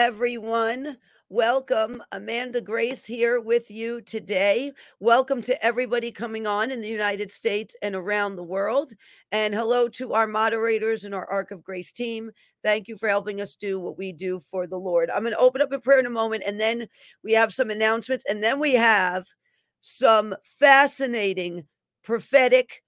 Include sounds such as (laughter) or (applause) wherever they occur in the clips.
Everyone. Welcome. Amanda Grace here with you today. Welcome to everybody coming on in the United States and around the world. And hello to our moderators and our Ark of Grace team. Thank you for helping us do what we do for the Lord. I'm going to open up a prayer in a moment, and then we have some announcements, and then we have some fascinating prophetic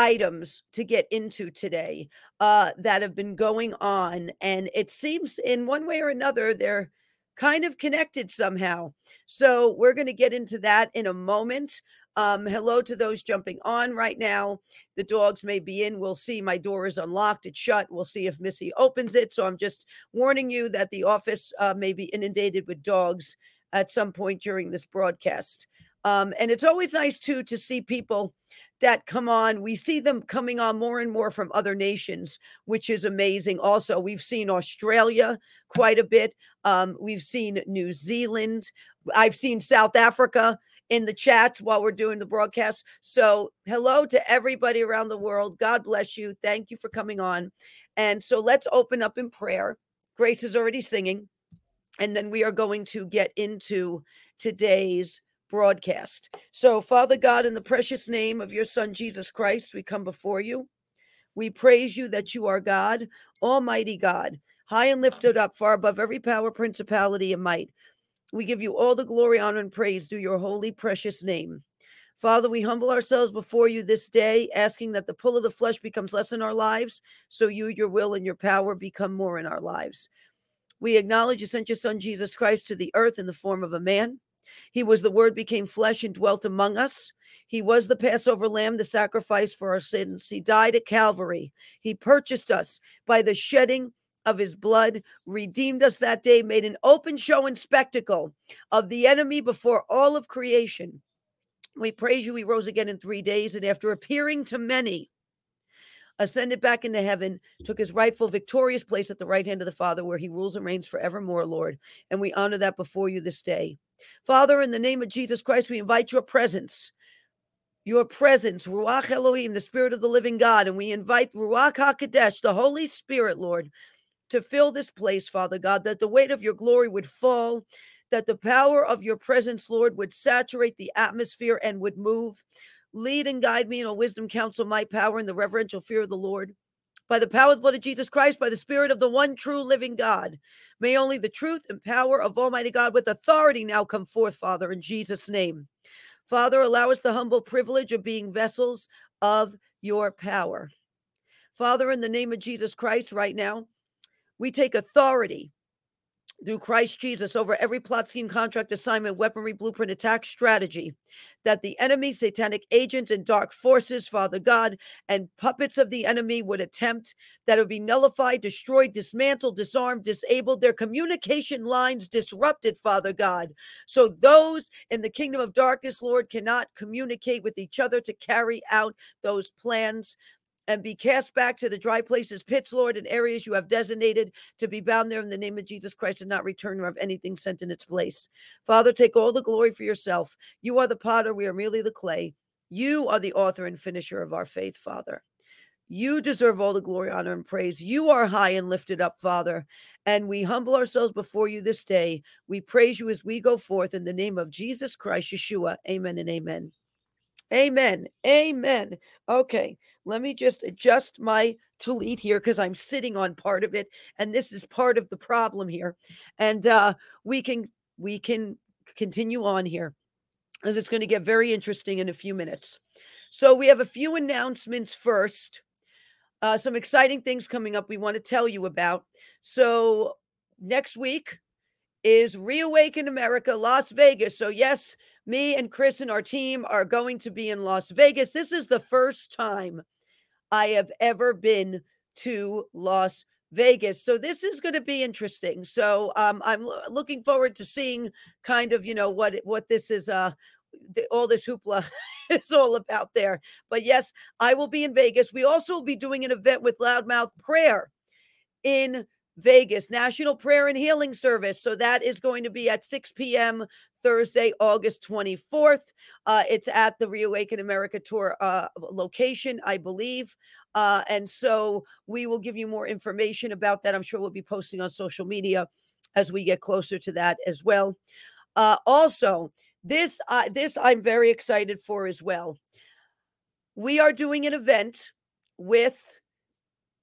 items to get into today uh, that have been going on. And it seems in one way or another, they're kind of connected somehow. So we're going to get into that in a moment. Um, hello to those jumping on right now. The dogs may be in. We'll see. My door is unlocked. It's shut. We'll see if Missy opens it. So I'm just warning you that the office uh, may be inundated with dogs at some point during this broadcast. Um, and it's always nice too to see people that come on. We see them coming on more and more from other nations, which is amazing. Also, we've seen Australia quite a bit. Um, we've seen New Zealand. I've seen South Africa in the chats while we're doing the broadcast. So, hello to everybody around the world. God bless you. Thank you for coming on. And so, let's open up in prayer. Grace is already singing. And then we are going to get into today's broadcast. So, Father God, in the precious name of your Son, Jesus Christ, we come before you. We praise you that you are God, Almighty God, high and lifted up, far above every power, principality, and might. We give you all the glory, honor, and praise due your holy, precious name. Father, we humble ourselves before you this day, asking that the pull of the flesh becomes less in our lives, so you, your will, and your power become more in our lives. We acknowledge you sent your Son, Jesus Christ, to the earth in the form of a man. He was the word became flesh and dwelt among us. He was the Passover lamb, the sacrifice for our sins. He died at Calvary. He purchased us by the shedding of his blood, redeemed us that day, made an open show and spectacle of the enemy before all of creation. We praise you. He rose again in three days, and after appearing to many, ascended back into heaven, took his rightful victorious place at the right hand of the Father, where he rules and reigns forevermore, Lord. And we honor that before you this day. Father, in the name of Jesus Christ, we invite your presence. Your presence, Ruach Elohim, the Spirit of the living God, and we invite Ruach HaKodesh, the Holy Spirit, Lord, to fill this place, Father God, that the weight of your glory would fall, that the power of your presence, Lord, would saturate the atmosphere and would move. Lead and guide me in all wisdom, counsel, my power, and the reverential fear of the Lord. By the power of the blood of Jesus Christ, by the Spirit of the one true living God, may only the truth and power of Almighty God with authority now come forth, Father, in Jesus' name. Father, allow us the humble privilege of being vessels of your power. Father, in the name of Jesus Christ, right now, we take authority through Christ Jesus over every plot, scheme, contract, assignment, weaponry, blueprint, attack, strategy that the enemy, satanic agents, and dark forces, Father God, and puppets of the enemy would attempt that would be nullified, destroyed, dismantled, disarmed, disabled, their communication lines disrupted, Father God. So those in the kingdom of darkness, Lord, cannot communicate with each other to carry out those plans and be cast back to the dry places, pits, Lord, and areas you have designated to be bound there in the name of Jesus Christ and not return or have anything sent in its place. Father, take all the glory for yourself. You are the potter, we are merely the clay. You are the author and finisher of our faith, Father. You deserve all the glory, honor, and praise. You are high and lifted up, Father. And we humble ourselves before you this day. We praise you as we go forth in the name of Jesus Christ, Yeshua. Amen and amen. Amen. Amen. Okay, let me just adjust my tallit here because I'm sitting on part of it, and this is part of the problem here. And uh, we can we can continue on here as it's going to get very interesting in a few minutes. So we have a few announcements first. Uh, some exciting things coming up we want to tell you about. So next week is Reawaken America Las Vegas. So yes, me and Chris and our team are going to be in Las Vegas. This is the first time I have ever been to Las Vegas. So this is going to be interesting. So um, I'm lo- looking forward to seeing kind of, you know, what what this is uh the, all this hoopla (laughs) is all about there. But yes, I will be in Vegas. We also will be doing an event with Loudmouth Prayer in Vegas, National Prayer and Healing Service. So that is going to be at 6 p.m. Thursday, August 24th. Uh, it's at the Reawaken America Tour uh, location, I believe. Uh, and so we will give you more information about that. I'm sure we'll be posting on social media as we get closer to that as well. Uh, also, this uh, this I'm very excited for as well. We are doing an event with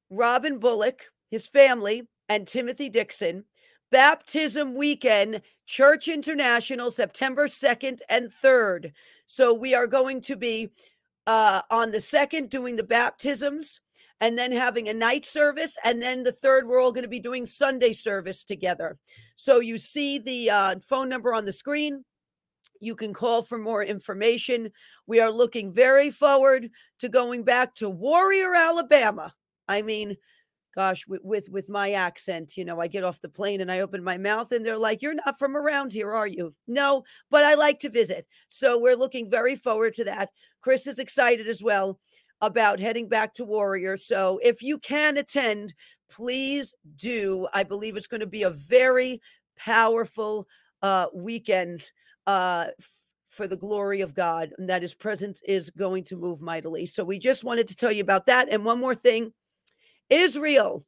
Robin Bullock, his family, and Timothy Dixon. Baptism weekend, Church International, September 2nd and 3rd. So we are going to be uh, on the 2nd doing the baptisms and then having a night service. And then the third, we're all going to be doing Sunday service together. So you see the uh, phone number on the screen. You can call for more information. We are looking very forward to going back to Warrior, Alabama. I mean, gosh, with, with, with my accent, you know, I get off the plane and I open my mouth and they're like, "You're not from around here, are you?" No, but I like to visit. So we're looking very forward to that. Chris is excited as well about heading back to Warrior. So if you can attend, please do. I believe it's going to be a very powerful uh, weekend uh, for the glory of God, and that His presence is going to move mightily. So we just wanted to tell you about that. And one more thing Israel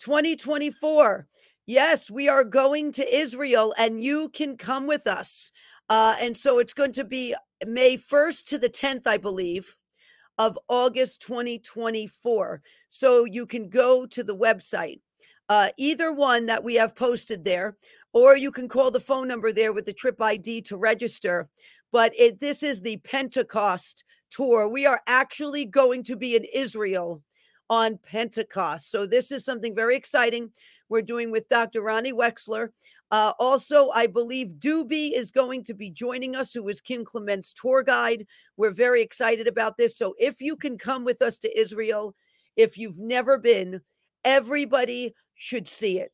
2024. Yes, we are going to Israel, and you can come with us. Uh, and so it's going to be May 1st to the 10th, I believe of August 2024. So you can go to the website, uh, either one that we have posted there, or you can call the phone number there with the trip ID to register. But it, this is the Pentecost tour. We are actually going to be in Israel on Pentecost. So this is something very exciting we're doing with Dr. Ronnie Wexler. Uh, also, I believe Doobie is going to be joining us, who is Kim Clement's tour guide. We're very excited about this. So, if you can come with us to Israel, if you've never been, everybody should see it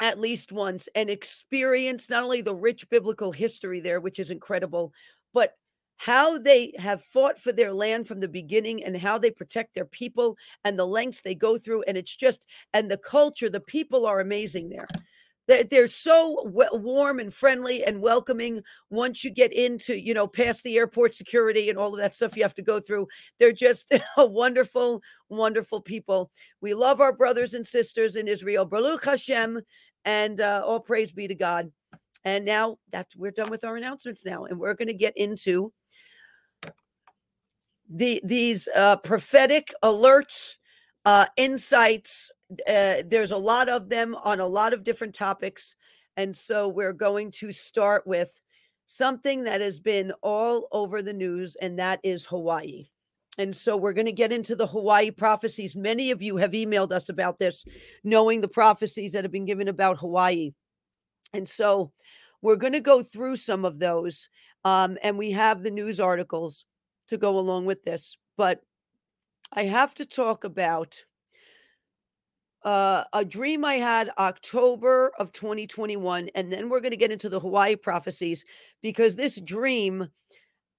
at least once and experience not only the rich biblical history there, which is incredible, but how they have fought for their land from the beginning and how they protect their people and the lengths they go through. And it's just, and the culture, the people are amazing there. They're, so warm and friendly and welcoming once you get into, you know, past the airport security and all of that stuff you have to go through. They're just (laughs) a wonderful, wonderful people. We love our brothers and sisters in Israel. Baruch Hashem, and uh, all praise be to God. And now that we're done with our announcements now, and we're going to get into the these uh, prophetic alerts, uh, insights, uh, there's a lot of them on a lot of different topics. And so we're going to start with something that has been all over the news, and that is Hawaii. And so we're going to get into the Hawaii prophecies. Many of you have emailed us about this, knowing the prophecies that have been given about Hawaii. And so we're going to go through some of those. Um, and we have the news articles to go along with this. But I have to talk about uh, a dream I had October of 2021, and then we're going to get into the Hawaii prophecies because this dream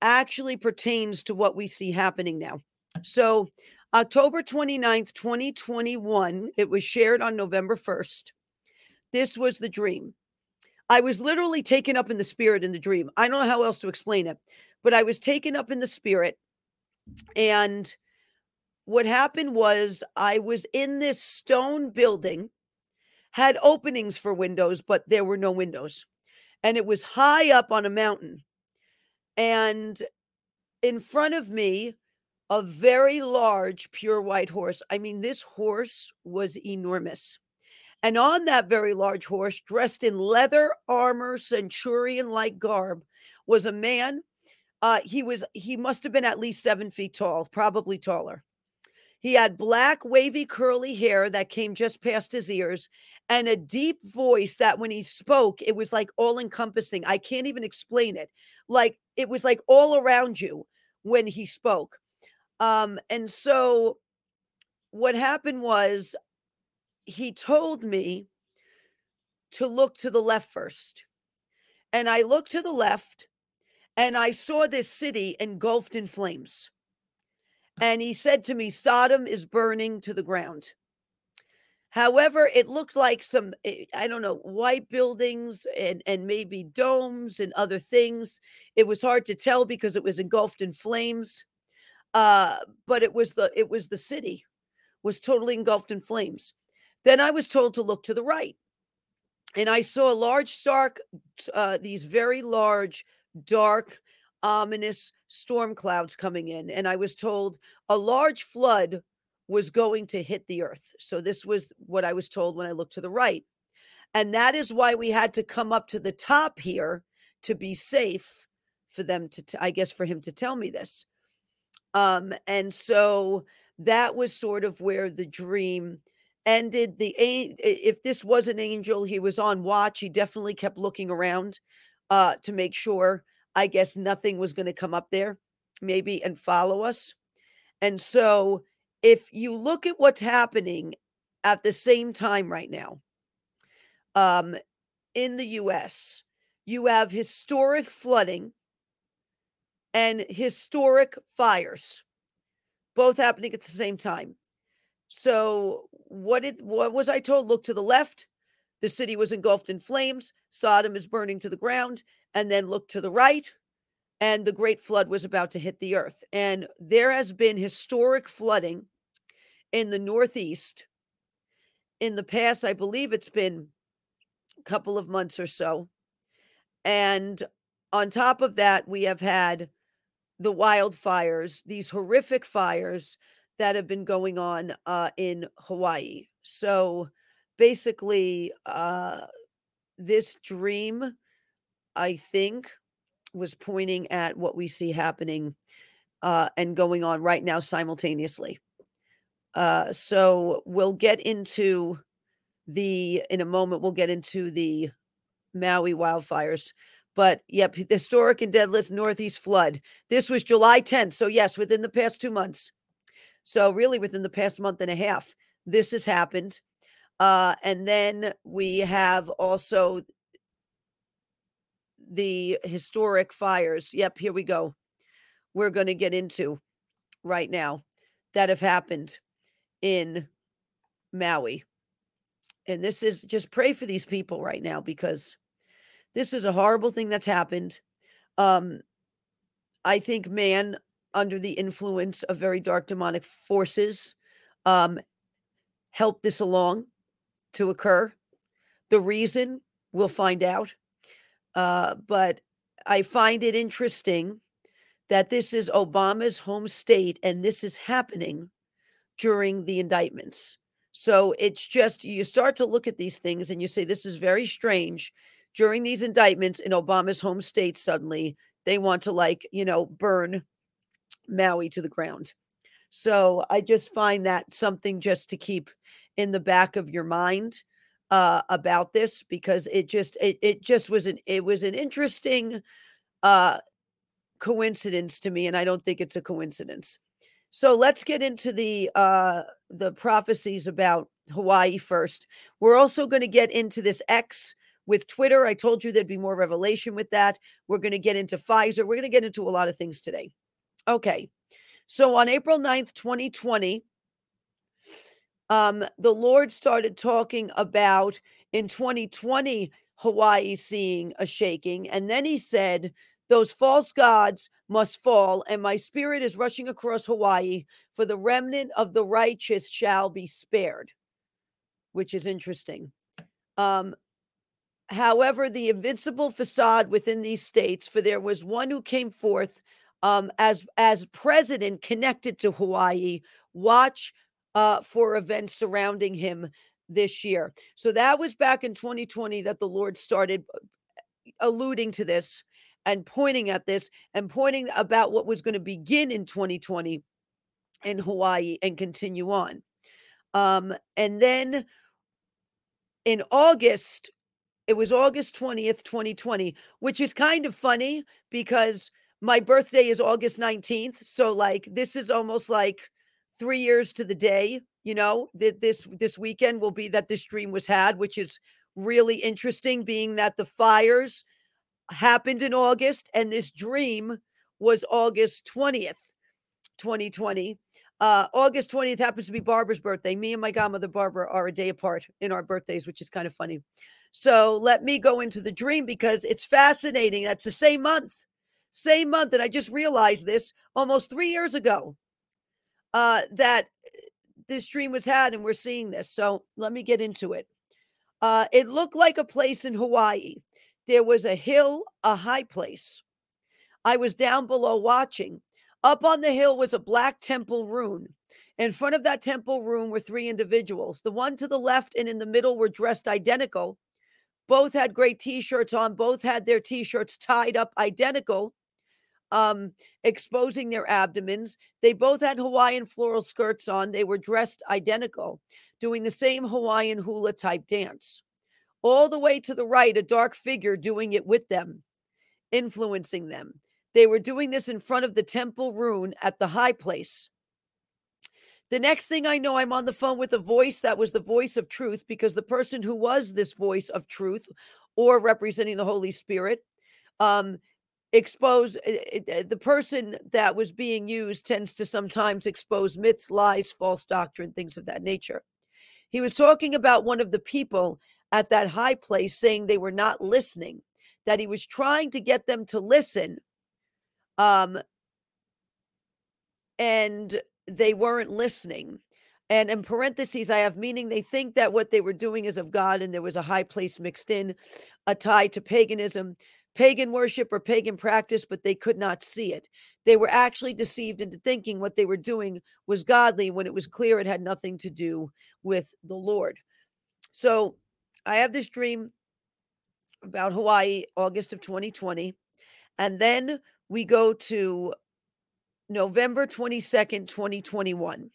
actually pertains to what we see happening now. So, October 29th, 2021, it was shared on November 1st. This was the dream. I was literally taken up in the spirit in the dream. I don't know how else to explain it, but I was taken up in the spirit and what happened was I was in this stone building, had openings for windows, but there were no windows. And it was high up on a mountain. And in front of me, a very large pure white horse. I mean, this horse was enormous. And on that very large horse, dressed in leather armor, centurion like garb, was a man. Uh, he was, he must have been at least seven feet tall, probably taller. He had black, wavy, curly hair that came just past his ears and a deep voice that when he spoke, it was like all encompassing. I can't even explain it. Like it was like all around you when he spoke. Um, and so what happened was he told me to look to the left first. And I looked to the left and I saw this city engulfed in flames. And he said to me, Sodom is burning to the ground. However, it looked like some, eh, I don't know, white buildings and and maybe domes and other things. It was hard to tell because it was engulfed in flames. Uh, but it was the it was the city was totally engulfed in flames. Then I was told to look to the right. And I saw a large, stark, uh, these very large, dark, ominous storm clouds coming in. And I was told a large flood was going to hit the earth. So this was what I was told when I looked to the right. And that is why we had to come up to the top here to be safe for them to, t- I guess, for him to tell me this. Um, and so that was sort of where the dream ended. The if this was an angel, he was on watch. He definitely kept looking around uh, to make sure. I guess nothing was going to come up there, maybe, and follow us. And so, if you look at what's happening at the same time right now, um, in the U.S., you have historic flooding and historic fires both happening at the same time. So what did what was I told? Look to the left. The city was engulfed in flames. Sodom is burning to the ground. And then look to the right. And the great flood was about to hit the earth. And there has been historic flooding in the Northeast in the past. I believe it's been a couple of months or so. And on top of that, we have had the wildfires, these horrific fires that have been going on uh, in Hawaii. So basically, uh, this dream, I think, was pointing at what we see happening uh, and going on right now simultaneously. Uh, so we'll get into the, in a moment, we'll get into the Maui wildfires. But yep, historic and deadlift Northeast flood. This was July 10th. So, yes, within the past two months. So, really, within the past month and a half, this has happened. Uh, and then we have also the historic fires. Yep, here we go. We're going to get into right now that have happened in Maui. And this is just pray for these people right now because this is a horrible thing that's happened. Um, I think man, under the influence of very dark demonic forces, um, helped this along to occur. The reason we'll find out. Uh, but I find it interesting that this is Obama's home state and this is happening during the indictments. So it's just, you start to look at these things and you say, this is very strange during these indictments in Obama's home state, suddenly they want to, like, you know, burn Maui to the ground. So I just find that something just to keep in the back of your mind uh, about this because it just it, it just was an it was an interesting uh, coincidence to me, and I don't think it's a coincidence. So let's get into the uh, the prophecies about Hawaii first. We're also going to get into this X with Twitter. I told you there'd be more revelation with that. We're going to get into Pfizer. We're going to get into a lot of things today. Okay. So on April 9th, 2020, um, the Lord started talking about in 2020 Hawaii seeing a shaking. And then he said, Those false gods must fall, and my spirit is rushing across Hawaii, for the remnant of the righteous shall be spared, which is interesting. Um, However, the invincible facade within these states, for there was one who came forth um, as as president connected to Hawaii. Watch uh, for events surrounding him this year. So that was back in 2020 that the Lord started uh, alluding to this and pointing at this and pointing about what was going to begin in 2020 in Hawaii and continue on. Um, and then in August it was August 20th, 2020, which is kind of funny because my birthday is August 19th. So like this is almost like 3 years to the day, you know, that this this weekend will be that this dream was had, which is really interesting being that the fires happened in August and this dream was August 20th, 2020. Uh, August 20th happens to be Barbara's birthday. Me and my godmother Barbara are a day apart in our birthdays, which is kind of funny. So let me go into the dream because it's fascinating. That's the same month, same month. And I just realized this almost three years ago uh, that this dream was had and we're seeing this. So let me get into it. Uh, it looked like a place in Hawaii. There was a hill, a high place. I was down below watching. Up on the hill was a black temple rune. In front of that temple room were three individuals. The one to the left and in the middle were dressed identical. Both had great t shirts on, both had their t shirts tied up identical um, exposing their abdomens. They both had Hawaiian floral skirts on. They were dressed identical, doing the same Hawaiian hula type dance. All the way to the right, a dark figure doing it with them, influencing them. They were doing this in front of the temple rune at the high place. The next thing I know, I'm on the phone with a voice that was the voice of truth because the person who was this voice of truth or representing the Holy Spirit um, expose it, it, the person that was being used tends to sometimes expose myths, lies, false doctrine, things of that nature. He was talking about one of the people at that high place saying they were not listening, that he was trying to get them to listen. Um, and they weren't listening. And in parentheses, I have meaning they think that what they were doing is of God and there was a high place mixed in, a tie to paganism pagan worship or pagan practice, but they could not see it. They were actually deceived into thinking what they were doing was godly when it was clear it had nothing to do with the Lord. So I have this dream about Hawaii, August of 2020. And then we go to November 22nd, 2021.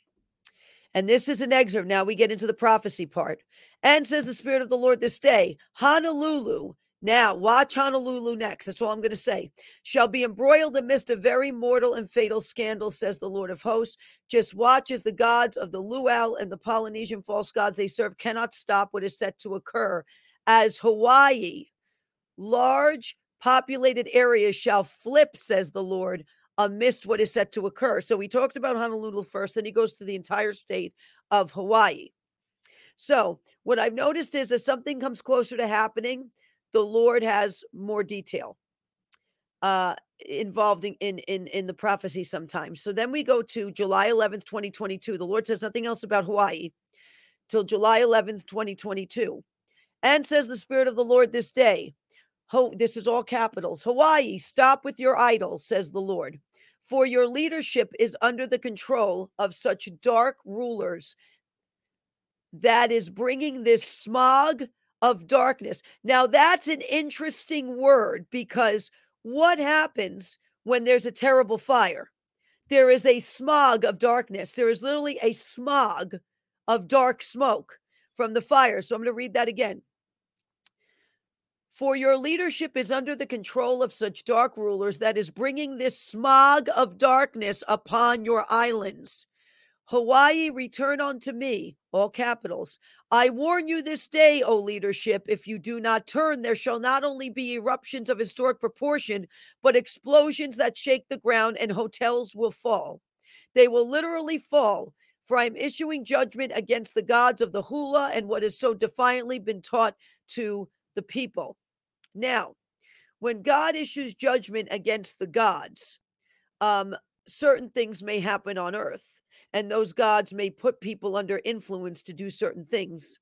And this is an excerpt. Now we get into the prophecy part. And says the Spirit of the Lord this day, Honolulu now, watch Honolulu next. That's all I'm going to say. Shall be embroiled amidst a very mortal and fatal scandal, says the Lord of hosts. Just watch as the gods of the Luau and the Polynesian false gods they serve cannot stop what is set to occur. As Hawaii, large populated areas shall flip, says the Lord, amidst what is set to occur. So he talks about Honolulu first, then he goes to the entire state of Hawaii. So what I've noticed is as something comes closer to happening, the Lord has more detail uh involved in, in in the prophecy sometimes. So then we go to July 11th, 2022. The Lord says nothing else about Hawaii till July 11th, 2022. And says the Spirit of the Lord this day. Ho, this is all capitals. Hawaii, stop with your idols, says the Lord. For your leadership is under the control of such dark rulers that is bringing this smog of darkness. Now, that's an interesting word because what happens when there's a terrible fire? There is a smog of darkness. There is literally a smog of dark smoke from the fire. So I'm going to read that again. For your leadership is under the control of such dark rulers that is bringing this smog of darkness upon your islands. Hawaii, return unto me, all capitals. I warn you this day, O leadership, if you do not turn, there shall not only be eruptions of historic proportion, but explosions that shake the ground, and hotels will fall. They will literally fall, for I am issuing judgment against the gods of the hula and what has so defiantly been taught to the people. Now, when God issues judgment against the gods, um, certain things may happen on earth and those gods may put people under influence to do certain things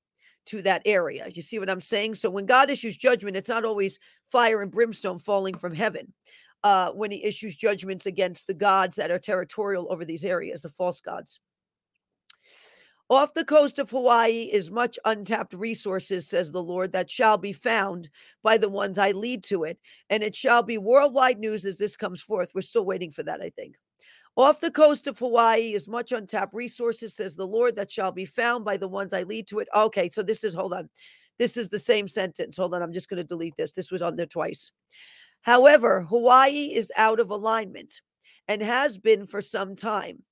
to that area. You see what I'm saying? So when God issues judgment, it's not always fire and brimstone falling from heaven. Uh, when he issues judgments against the gods that are territorial over these areas, the false gods. Off the coast of Hawaii is much untapped resources, says the Lord, that shall be found by the ones I lead to it. And it shall be worldwide news as this comes forth. We're still waiting for that, I think. Off the coast of Hawaii is much untapped resources, says the Lord, that shall be found by the ones I lead to it. Okay, so this is, hold on. This is the same sentence. Hold on, I'm just going to delete this. This was on there twice. However, Hawaii is out of alignment and has been for some time,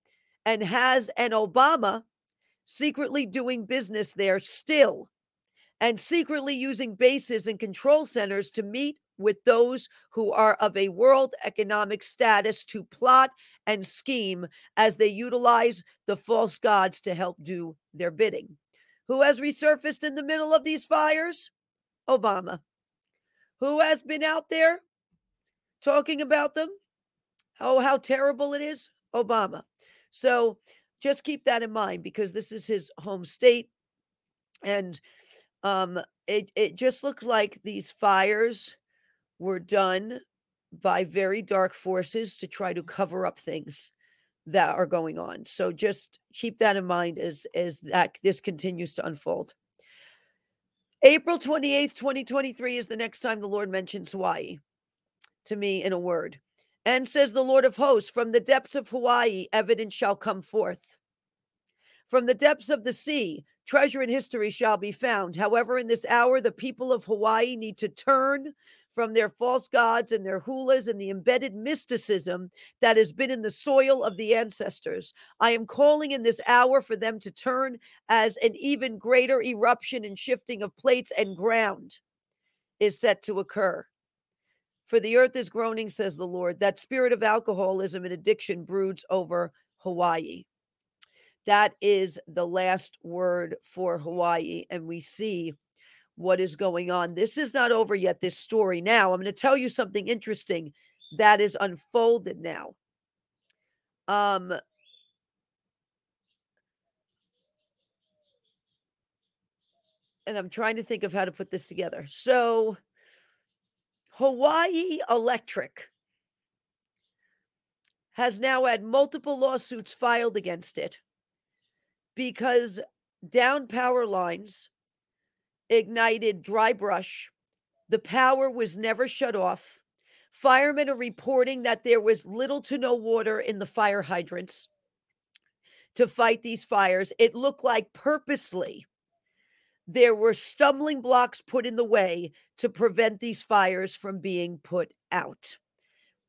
and has an Obama secretly doing business there still, and secretly using bases and control centers to meet with those who are of a world economic status to plot and scheme as they utilize the false gods to help do their bidding. Who has resurfaced in the middle of these fires? Obama. Who has been out there talking about them? Oh, how terrible it is? Obama. So just keep that in mind because this is his home state. And um, it, it just looked like these fires were done by very dark forces to try to cover up things that are going on. So just keep that in mind as as that this continues to unfold. April 28th, 2023 is the next time the Lord mentions Hawaii to me in a word. And says the Lord of hosts, from the depths of Hawaii, evidence shall come forth. From the depths of the sea, treasure and history shall be found. However, in this hour, the people of Hawaii need to turn from their false gods and their hulas and the embedded mysticism that has been in the soil of the ancestors. I am calling in this hour for them to turn as an even greater eruption and shifting of plates and ground is set to occur. For the earth is groaning, says the Lord. That spirit of alcoholism and addiction broods over Hawaii. That is the last word for Hawaii. And we see what is going on. This is not over yet, this story. Now, I'm going to tell you something interesting that is unfolded now. Um, and I'm trying to think of how to put this together. So, Hawaii Electric has now had multiple lawsuits filed against it because down power lines ignited dry brush. The power was never shut off. Firemen are reporting that there was little to no water in the fire hydrants to fight these fires. It looked like purposely there were stumbling blocks put in the way to prevent these fires from being put out.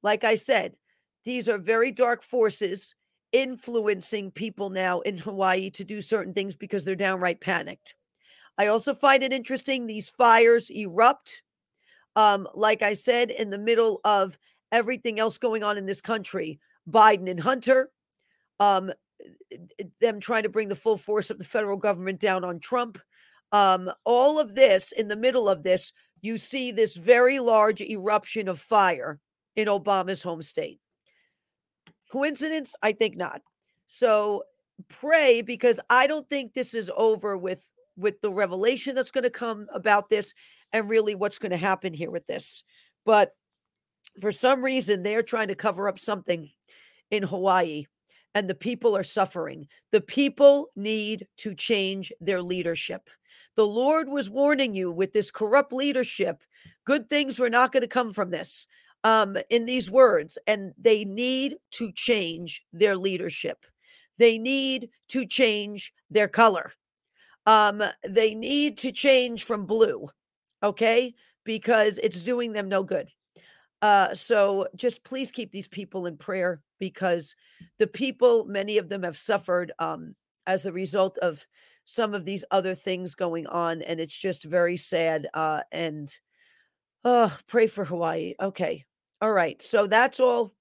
Like I said, these are very dark forces influencing people now in Hawaii to do certain things because they're downright panicked. I also find it interesting these fires erupt, um, like I said, in the middle of everything else going on in this country. Biden and Hunter, um, them trying to bring the full force of the federal government down on Trump. Um, all of this, in the middle of this, you see this very large eruption of fire in Obama's home state. Coincidence? I think not. So pray because I don't think this is over with with the revelation that's going to come about this and really what's going to happen here with this. But for some reason, they're trying to cover up something in Hawaii and the people are suffering. The people need to change their leadership. The Lord was warning you with this corrupt leadership, good things were not going to come from this. Um, in these words, and they need to change their leadership. They need to change their color um, they need to change from blue, okay? Because it's doing them no good. Uh, so just please keep these people in prayer because the people, many of them have suffered um, as a result of some of these other things going on, and it's just very sad. Uh, and pray for Hawaii. Okay. All right. So that's all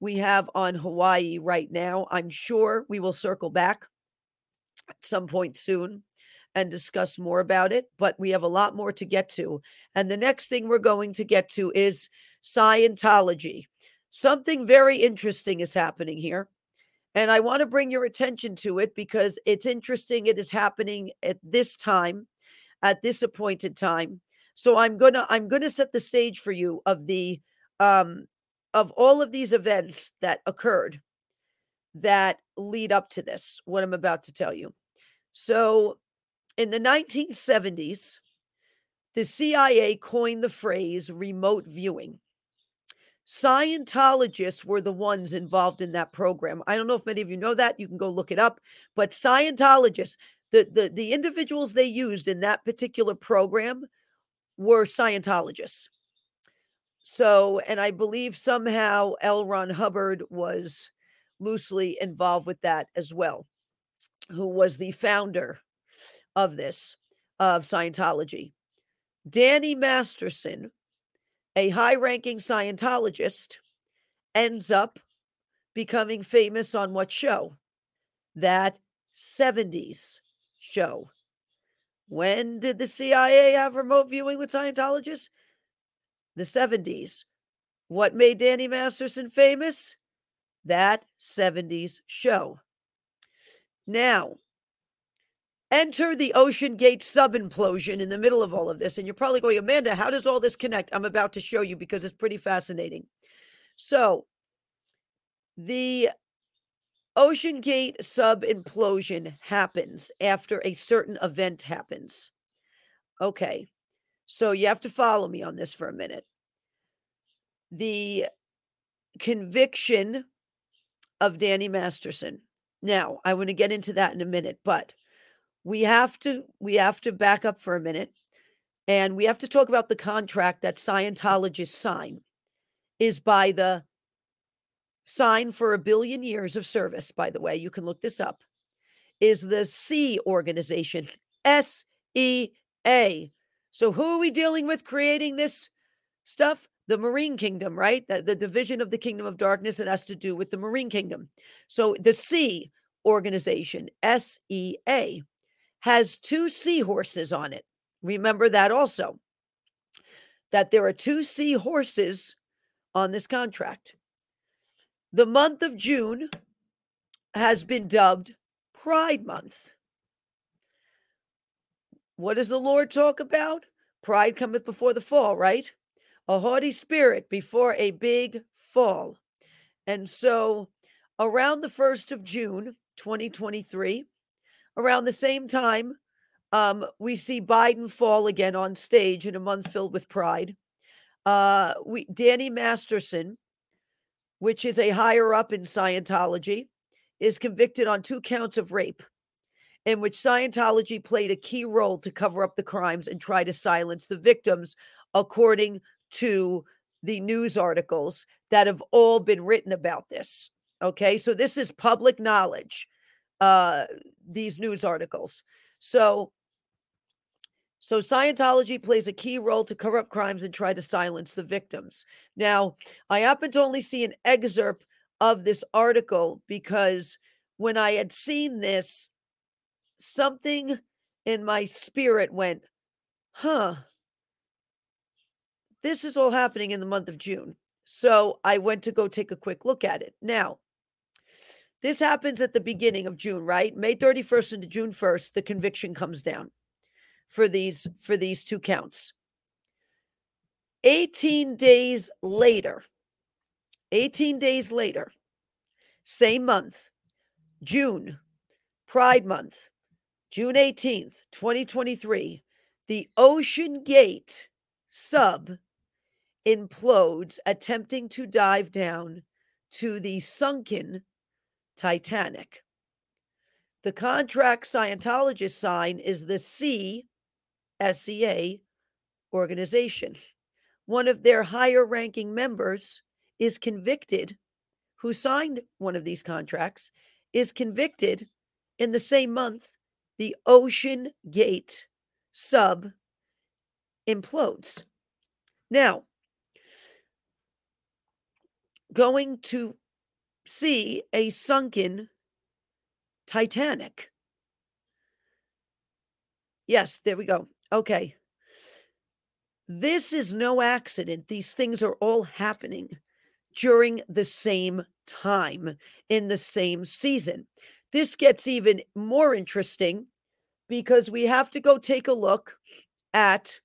we have on Hawaii right now. I'm sure we will circle back at some point soon and discuss more about it, but we have a lot more to get to. And the next thing we're going to get to is Scientology. Something very interesting is happening here. And I want to bring your attention to it because it's interesting. It is happening at this time, at this appointed time. So I'm gonna I'm gonna set the stage for you of the um of all of these events that occurred that lead up to this, what I'm about to tell you. So in the 1970s, the CIA coined the phrase remote viewing. Scientologists were the ones involved in that program. I don't know if many of you know that. You can go look it up. But Scientologists, the, the, the individuals they used in that particular program were Scientologists. So, and I believe somehow L. Ron Hubbard was loosely involved with that as well, who was the founder of this, of Scientology. Danny Masterson a high ranking Scientologist ends up becoming famous on what show? That 70s show. When did the CIA have remote viewing with Scientologists? The 70s. What made Danny Masterson famous? That 70s show. Now, enter the OceanGate sub implosion in the middle of all of this. And you're probably going, Amanda, how does all this connect? I'm about to show you because it's pretty fascinating. So, the OceanGate sub implosion happens after a certain event happens. Okay. So you have to follow me on this for a minute. The conviction of Danny Masterson. Now, I want to get into that in a minute, but we have to we have to back up for a minute and we have to talk about the contract that Scientologists sign is by the sign for a billion years of service, by the way, you can look this up, is the Sea organization, S E A. So, who are we dealing with creating this stuff? The Marine Kingdom, right? The, the division of the Kingdom of Darkness that has to do with the Marine Kingdom. So, the Sea organization, S E A, has two seahorses on it. Remember that also, that there are two seahorses on this contract. The month of June has been dubbed Pride Month. What does the Lord talk about? Pride cometh before the fall, right? A haughty spirit before a big fall. And so around the 1st of June, 2023, around the same time, um, we see Biden fall again on stage in a month filled with pride. Uh, we Danny Masterson which is a higher up in Scientology, is convicted on two counts of rape, in which Scientology played a key role to cover up the crimes and try to silence the victims, according to the news articles that have all been written about this. Okay, so this is public knowledge, uh, these news articles. So so Scientology plays a key role to cover up crimes and try to silence the victims. Now, I happen to only see an excerpt of this article because when I had seen this, something in my spirit went, huh, this is all happening in the month of June. So I went to go take a quick look at it. Now, this happens at the beginning of June, right? May 31st into June 1st, the conviction comes down for these for these two counts. 18 days later, 18 days later, same month, June, Pride Month, June 18th, 2023, the OceanGate sub implodes, attempting to dive down to the sunken Titanic. The contract Scientologists sign is the SEA organization. One of their higher ranking members is convicted, who signed one of these contracts, is convicted in the same month the Ocean Gate sub implodes. Now, going to see a sunken Titanic. Yes, there we go. Okay. This is no accident. These things are all happening during the same time in the same season. This gets even more interesting because we have to go take a look at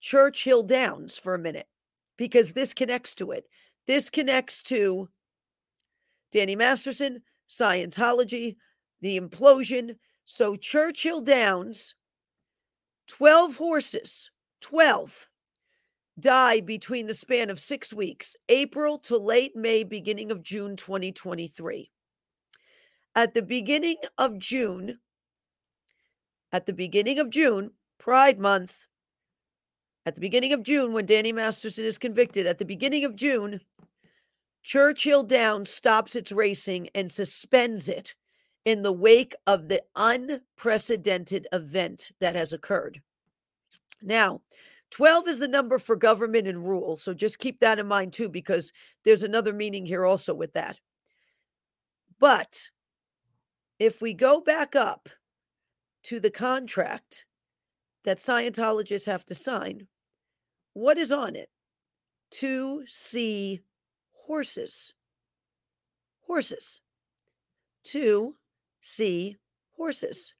Churchill Downs for a minute because this connects to it. This connects to Danny Masterson, Scientology, the implosion. So, Churchill Downs 12 horses, 12 die between the span of six weeks, April to late May, beginning of June 2023. At the beginning of June, at the beginning of June, Pride Month, at the beginning of June, when Danny Masterson is convicted, at the beginning of June, Churchill Downs stops its racing and suspends it in the wake of the unprecedented event that has occurred. Now, 12 is the number for government and rule. So just keep that in mind too, because there's another meaning here also with that. But if we go back up to the contract that Scientologists have to sign, what is on it? To see horses. Horses. To see horses.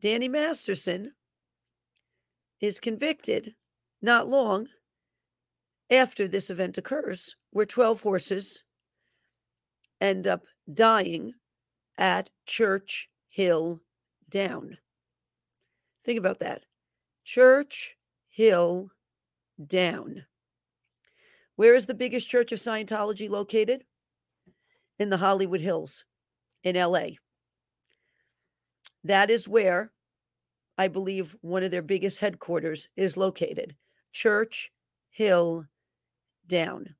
Danny Masterson is convicted not long after this event occurs, where 12 horses end up dying at Church Hill Down. Think about that. Church Hill Down. Where is the biggest church of Scientology located? In the Hollywood Hills in LA. That is where I believe one of their biggest headquarters is located. Church Hill Down.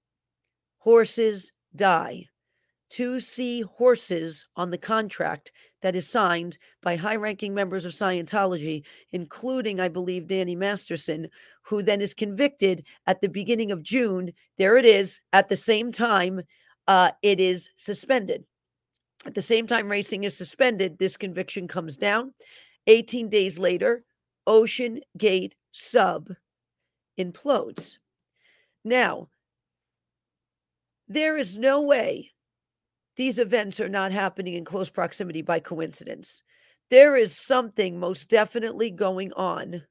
Horses die to see horses on the contract that is signed by high ranking members of Scientology, including, I believe, Danny Masterson, who then is convicted at the beginning of June. There it is. At the same time, uh, it is suspended. At the same time, racing is suspended, this conviction comes down. 18 days later, Ocean Gate Sub implodes. Now, there is no way these events are not happening in close proximity by coincidence. There is something most definitely going on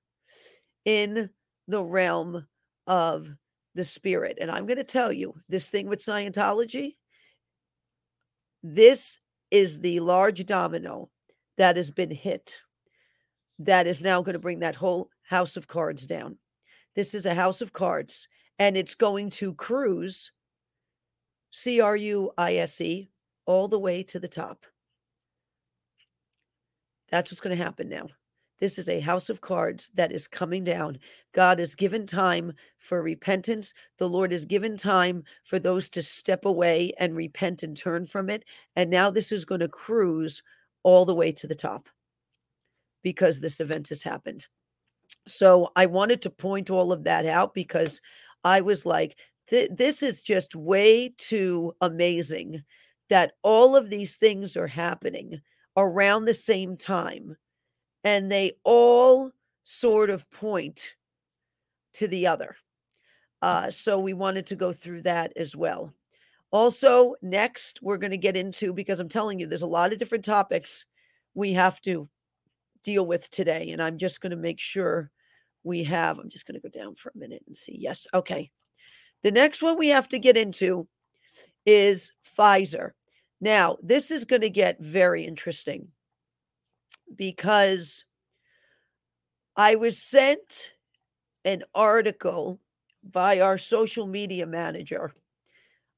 in the realm of the spirit. And I'm going to tell you this thing with Scientology, this is the large domino that has been hit that is now going to bring that whole house of cards down. This is a house of cards, and it's going to cruise C R U I S E all the way to the top. That's what's going to happen now. This is a house of cards that is coming down. God has given time for repentance. The Lord has given time for those to step away and repent and turn from it. And now this is going to cruise all the way to the top because this event has happened. So I wanted to point all of that out because I was like, this is just way too amazing that all of these things are happening around the same time and they all sort of point to the other. Uh, so we wanted to go through that as well. Also, next, we're going to get into because I'm telling you, there's a lot of different topics we have to deal with today. And I'm just going to make sure we have, I'm just going to go down for a minute and see. Yes. Okay. The next one we have to get into is Pfizer. Now, this is going to get very interesting because I was sent an article by our social media manager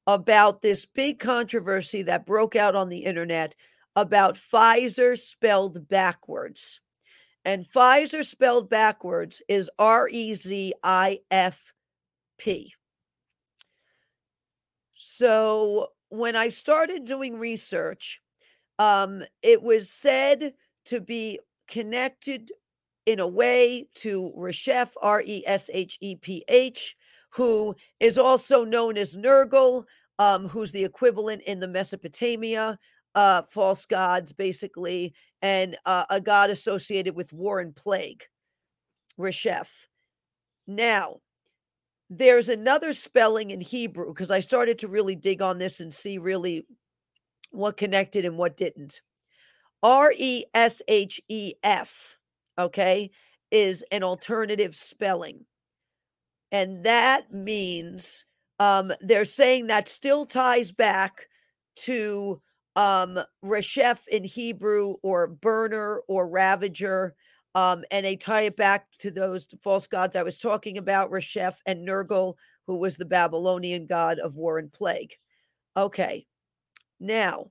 about this big controversy that broke out on the internet about Pfizer spelled backwards. And Pfizer spelled backwards is R E Z I F P. So when I started doing research, um, it was said to be connected in a way to Resheph, R E S H E P H, who is also known as Nergal, um, who's the equivalent in the Mesopotamia, uh, false gods, basically, and uh, a god associated with war and plague, Resheph. Now, there's another spelling in Hebrew because I started to really dig on this and see really what connected and what didn't. R E S H E F, okay, is an alternative spelling. And that means um, they're saying that still ties back to um, Resheph in Hebrew or burner or ravager um, and they tie it back to those false gods I was talking about, Resheph and Nergal, who was the Babylonian god of war and plague. Okay, now,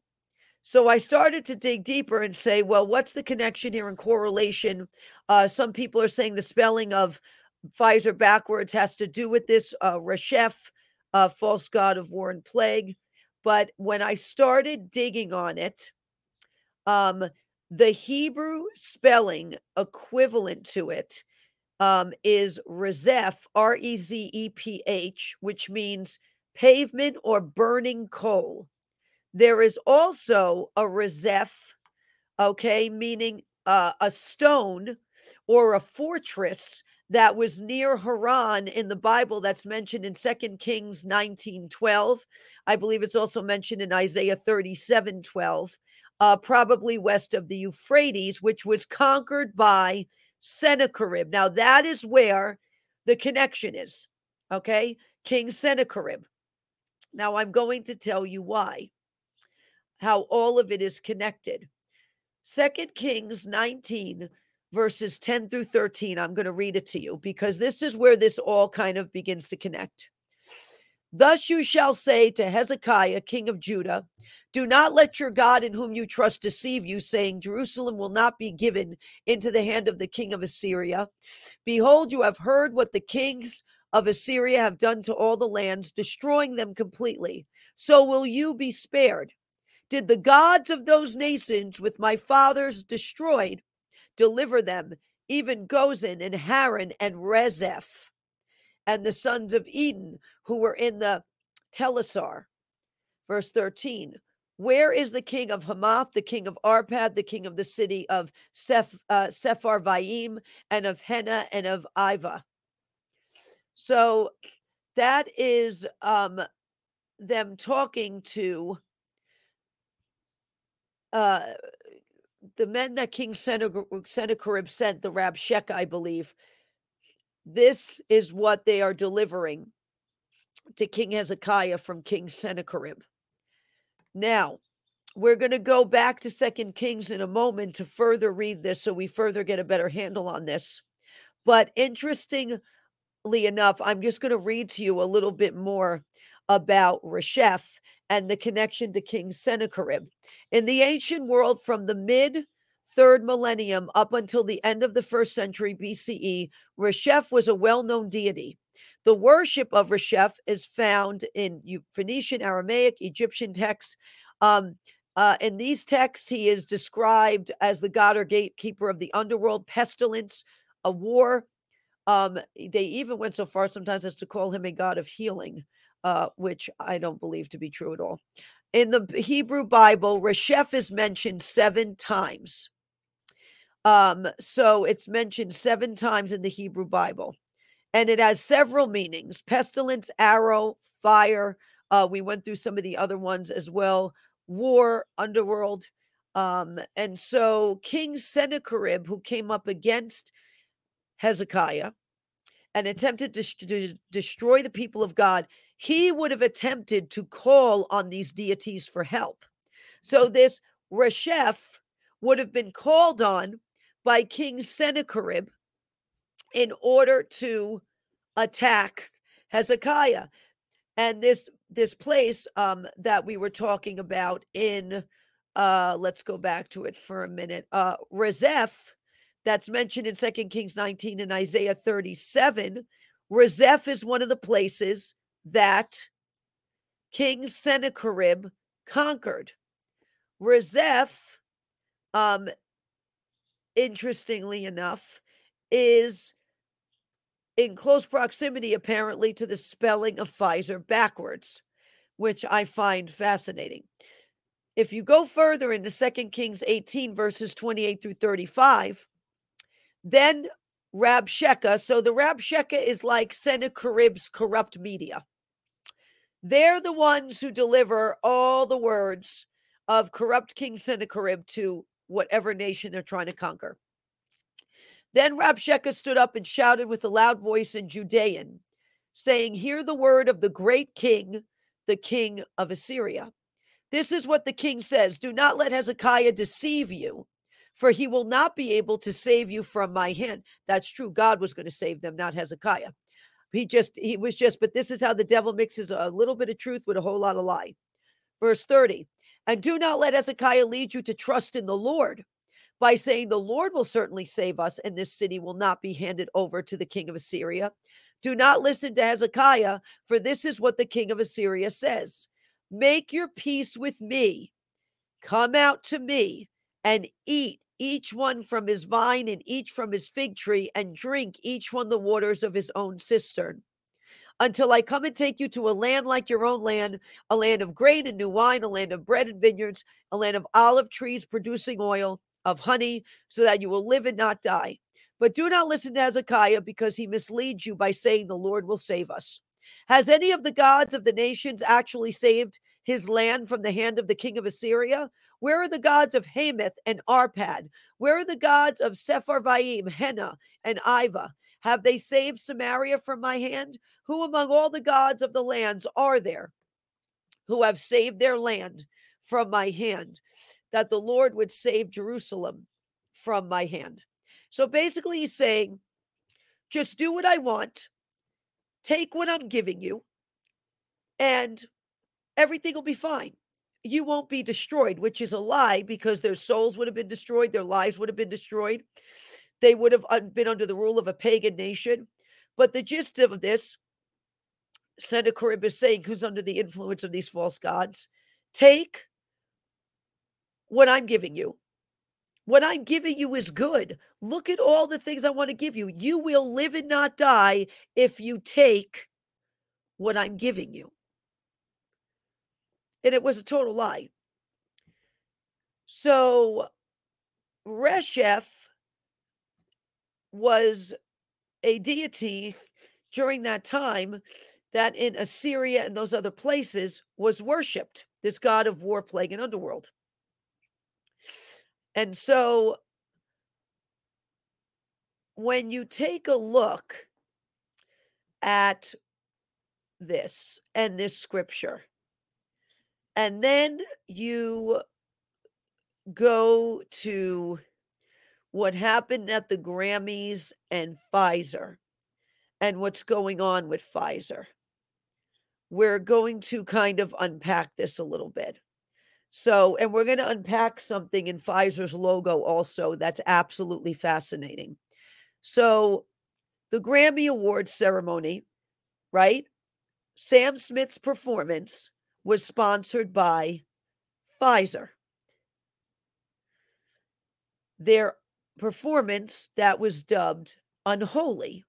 so I started to dig deeper and say, well, what's the connection here and correlation? Uh, some people are saying the spelling of Pfizer backwards has to do with this uh, Resheph, uh, false god of war and plague. But when I started digging on it, um, The Hebrew spelling equivalent to it um, is Rezeph, R E Z E P H, which means pavement or burning coal. There is also a Rezeph, okay, meaning uh, a stone or a fortress that was near Haran in the Bible that's mentioned in Second Kings 19:12. I believe it's also mentioned in Isaiah 37:12, uh, probably west of the Euphrates, which was conquered by Sennacherib. Now that is where the connection is. Okay, King Sennacherib. Now I'm going to tell you why, how all of it is connected. Second Kings 19 verses 10 through 13. I'm going to read it to you because this is where this all kind of begins to connect. Thus you shall say to Hezekiah, king of Judah, Do not let your God in whom you trust deceive you, saying, Jerusalem will not be given into the hand of the king of Assyria. Behold, you have heard what the kings of Assyria have done to all the lands, destroying them completely. So will you be spared. Did the gods of those nations with my fathers destroyed deliver them, even Gozan and Haran and Rezeph, and the sons of Eden who were in the Telassar. Verse 13. Where is the king of Hamath, the king of Arpad, the king of the city of Seph, uh, Sepharvaim, and of Hena and of Iva? So that is um, them talking to uh, the men that King Sennacherib sent, the Rabshakeh, I believe, this is what they are delivering to King Hezekiah from King Sennacherib. Now, we're going to go back to Second Kings in a moment to further read this so we further get a better handle on this. But interestingly enough, I'm just going to read to you a little bit more about Resheph and the connection to King Sennacherib. In the ancient world, from the mid third millennium up until the end of the first century BCE, Resheph was a well known deity. The worship of Resheph is found in Phoenician, Aramaic, Egyptian texts. Um, uh, in these texts, he is described as the god or gatekeeper of the underworld, pestilence, a war. Um, they even went so far sometimes as to call him a god of healing uh, which I don't believe to be true at all. In the Hebrew Bible, Resheph is mentioned seven times. Um, so it's mentioned seven times in the Hebrew Bible, and it has several meanings pestilence, arrow, fire. Uh, we went through some of the other ones as well war, underworld. Um, and so King Sennacherib, who came up against Hezekiah and attempted to, to destroy the people of God, he would have attempted to call on these deities for help. So this Resheph would have been called on by King Sennacherib in order to attack Hezekiah. And this this place um, that we were talking about in uh, let's go back to it for a minute. Uh, Rezeph, that's mentioned in Second Kings 19 and Isaiah 37. Rezeph is one of the places that King Sennacherib conquered. Rezeph, um, interestingly enough, is in close proximity, apparently, to the spelling of Pfizer backwards, which I find fascinating. If you go further into 2 Kings 18, verses 28 through 35, then Rabshakeh, so the Rabshakeh is like Sennacherib's corrupt media. They're the ones who deliver all the words of corrupt King Sennacherib to whatever nation they're trying to conquer. Then Rabshakeh stood up and shouted with a loud voice in Judean, saying, Hear the word of the great king, the king of Assyria. This is what the king says Do not let Hezekiah deceive you, for he will not be able to save you from my hand. That's true. God was going to save them, not Hezekiah. He just, he was just, but this is how the devil mixes a little bit of truth with a whole lot of lie. Verse 30 And do not let Hezekiah lead you to trust in the Lord by saying, The Lord will certainly save us, and this city will not be handed over to the king of Assyria. Do not listen to Hezekiah, for this is what the king of Assyria says Make your peace with me, come out to me, and eat each one from his vine and each from his fig tree, and drink each one the waters of his own cistern. Until I come and take you to a land like your own land, a land of grain and new wine, a land of bread and vineyards, a land of olive trees producing oil, of honey, so that you will live and not die. But do not listen to Hezekiah because he misleads you by saying the Lord will save us. Has any of the gods of the nations actually saved his land from the hand of the king of Assyria? Where are the gods of Hamath and Arpad? Where are the gods of Sepharvaim, Hena, and Ivah? Have they saved Samaria from my hand? Who among all the gods of the lands are there who have saved their land from my hand? That the Lord would save Jerusalem from my hand. So basically, he's saying, just do what I want, take what I'm giving you, and everything will be fine. You won't be destroyed, which is a lie because their souls would have been destroyed, their lives would have been destroyed. They would have uh, been under the rule of a pagan nation. But the gist of this, Sennacherib is saying, who's under the influence of these false gods, take what I'm giving you. What I'm giving you is good. Look at all the things I want to give you. You will live and not die if you take what I'm giving you and it was a total lie. So Resheph was a deity during that time that in Assyria and those other places was worshipped, this god of war, plague, and underworld. And so when you take a look at this and this scripture, and then you go to what happened at the Grammys and Pfizer and what's going on with Pfizer. We're going to kind of unpack this a little bit. So, and we're going to unpack something in Pfizer's logo also that's absolutely fascinating. So, the Grammy Awards ceremony, right? Sam Smith's performance was sponsored by Pfizer. Their performance that was dubbed Unholy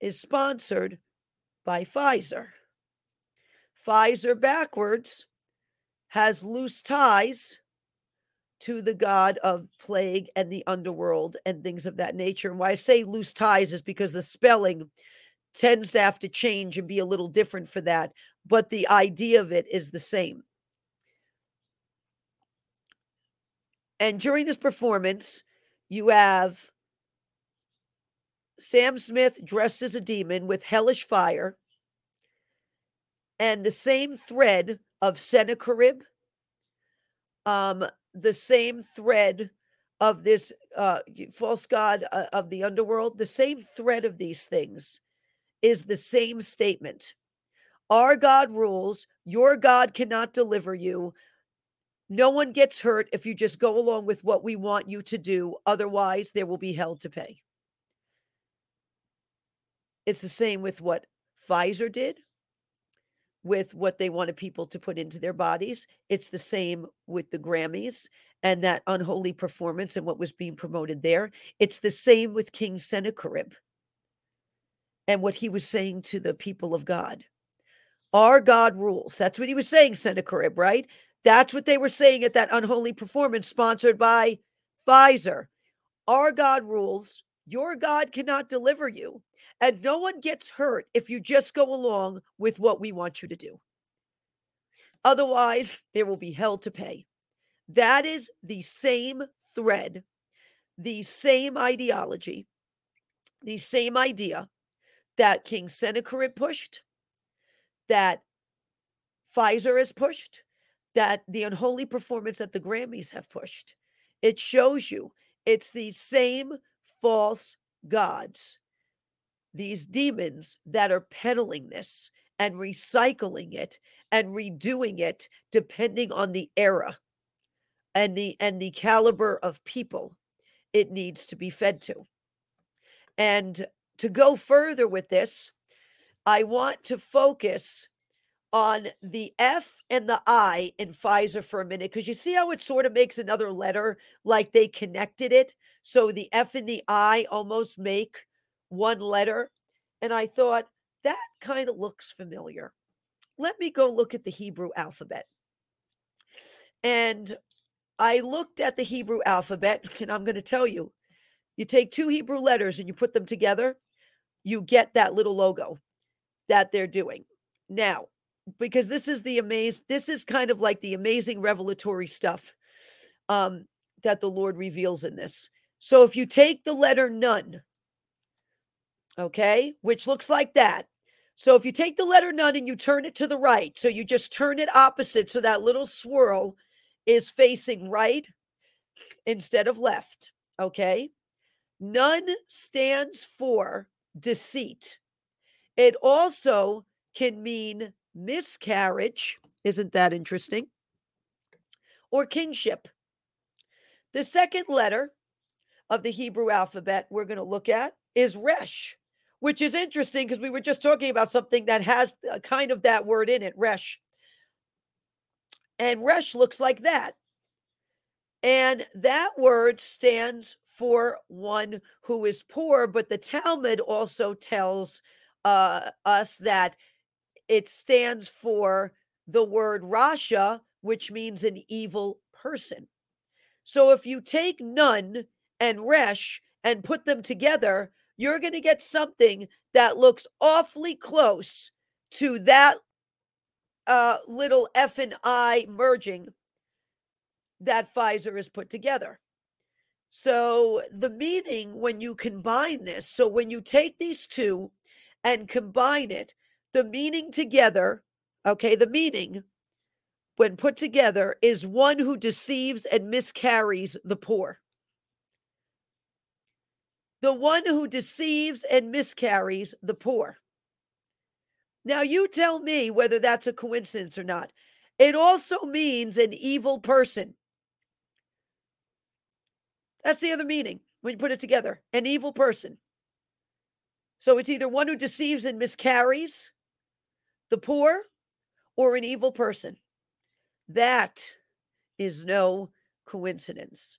is sponsored by Pfizer. Pfizer backwards has loose ties to the god of plague and the underworld and things of that nature. And why I say loose ties is because the spelling tends to have to change and be a little different for that, but the idea of it is the same. And during this performance, you have Sam Smith dressed as a demon with hellish fire and the same thread of Sennacherib, um, the same thread of this uh, false god uh, of the underworld, the same thread of these things is the same statement. Our God rules, your God cannot deliver you. No one gets hurt if you just go along with what we want you to do. Otherwise, there will be hell to pay. It's the same with what Pfizer did, with what they wanted people to put into their bodies. It's the same with the Grammys and that unholy performance and what was being promoted there. It's the same with King Sennacherib and what he was saying to the people of God. Our God rules. That's what he was saying, Sennacherib, right? That's what they were saying at that unholy performance sponsored by Pfizer. Our God rules. Your God cannot deliver you. And no one gets hurt if you just go along with what we want you to do. Otherwise, there will be hell to pay. That is the same thread, the same ideology, the same idea that King Sennacherib pushed, that Pfizer has pushed, that the unholy performance that the Grammys have pushed. It shows you it's the same false gods, these demons that are peddling this and recycling it and redoing it depending on the era and the and the caliber of people it needs to be fed to. And to go further with this, I want to focus on the F and the I in Pfizer for a minute because you see how it sort of makes another letter like they connected it. So the F and the I almost make one letter. And I thought that kind of looks familiar. Let me go look at the Hebrew alphabet. And I looked at the Hebrew alphabet, (laughs) and I'm going to tell you you take two Hebrew letters and you put them together, you get that little logo that they're doing. Now, because this is the amaze this is kind of like the amazing revelatory stuff um that the lord reveals in this. So if you take the letter nun okay which looks like that. So if you take the letter nun and you turn it to the right so you just turn it opposite so that little swirl is facing right instead of left okay? Nun stands for deceit. It also can mean miscarriage. Isn't that interesting? Or kingship. The second letter of the Hebrew alphabet we're going to look at is Resh, which is interesting because we were just talking about something that has a kind of that word in it, Resh. And Resh looks like that. And that word stands for one who is poor, but the Talmud also tells uh, us that it stands for the word Rasha, which means an evil person. So if you take Nun and Resh and put them together, you're going to get something that looks awfully close to that uh, little F and I merging that Pfizer has put together. So the meaning when you combine this, so when you take these two and combine it, the meaning together, okay, the meaning when put together is one who deceives and miscarries the poor. The one who deceives and miscarries the poor. Now, you tell me whether that's a coincidence or not. It also means an evil person. That's the other meaning when you put it together an evil person. So it's either one who deceives and miscarries, the poor, or an evil person. That is no coincidence.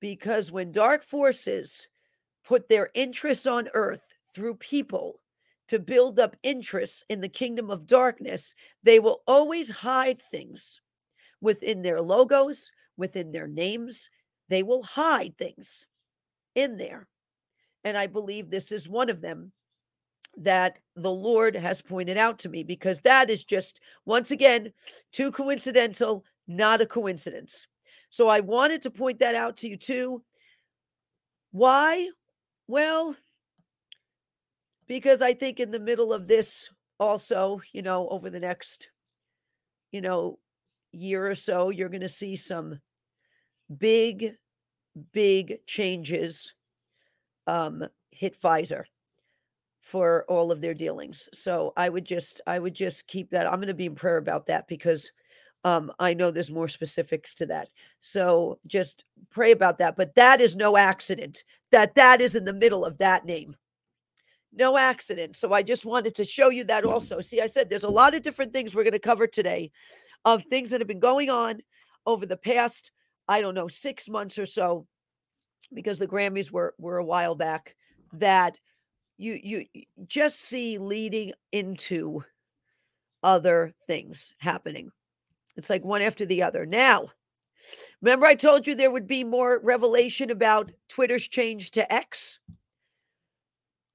Because when dark forces put their interests on earth through people to build up interests in the kingdom of darkness, they will always hide things within their logos, within their names. They will hide things in there. And I believe this is one of them that the Lord has pointed out to me because that is just, once again, too coincidental, not a coincidence. So I wanted to point that out to you too. Why? Well, because I think in the middle of this, also, you know, over the next, you know, year or so, you're going to see some big, big changes um, hit Pfizer for all of their dealings. So I would just I would just keep that. I'm going to be in prayer about that because um I know there's more specifics to that. So just pray about that, but that is no accident. That that is in the middle of that name. No accident. So I just wanted to show you that also. See, I said there's a lot of different things we're going to cover today of things that have been going on over the past I don't know 6 months or so because the Grammys were were a while back that you you just see leading into other things happening. It's like one after the other. Now, remember I told you there would be more revelation about Twitter's change to X?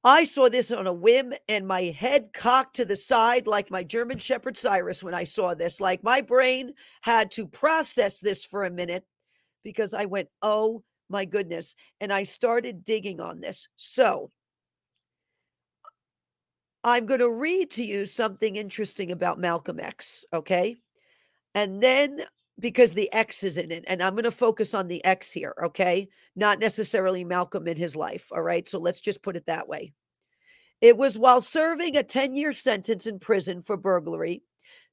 I saw this on a whim and my head cocked to the side like my German Shepherd Cyrus when I saw this. Like my brain had to process this for a minute because I went, oh my goodness. And I started digging on this. So I'm going to read to you something interesting about Malcolm X, okay? And then because the X is in it, and I'm going to focus on the X here, okay? Not necessarily Malcolm in his life, all right? So let's just put it that way. It was while serving a 10 year sentence in prison for burglary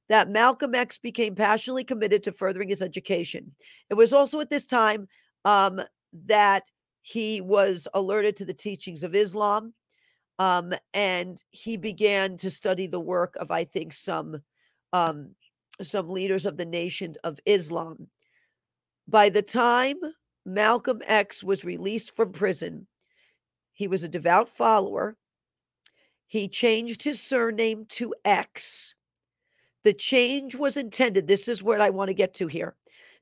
that Malcolm X became passionately committed to furthering his education. It was also at this time um, that he was alerted to the teachings of Islam um, and he began to study the work of, I think, some um, some leaders of the Nation of Islam. By the time Malcolm X was released from prison, he was a devout follower. He changed his surname to X. The change was intended, this is what I want to get to here.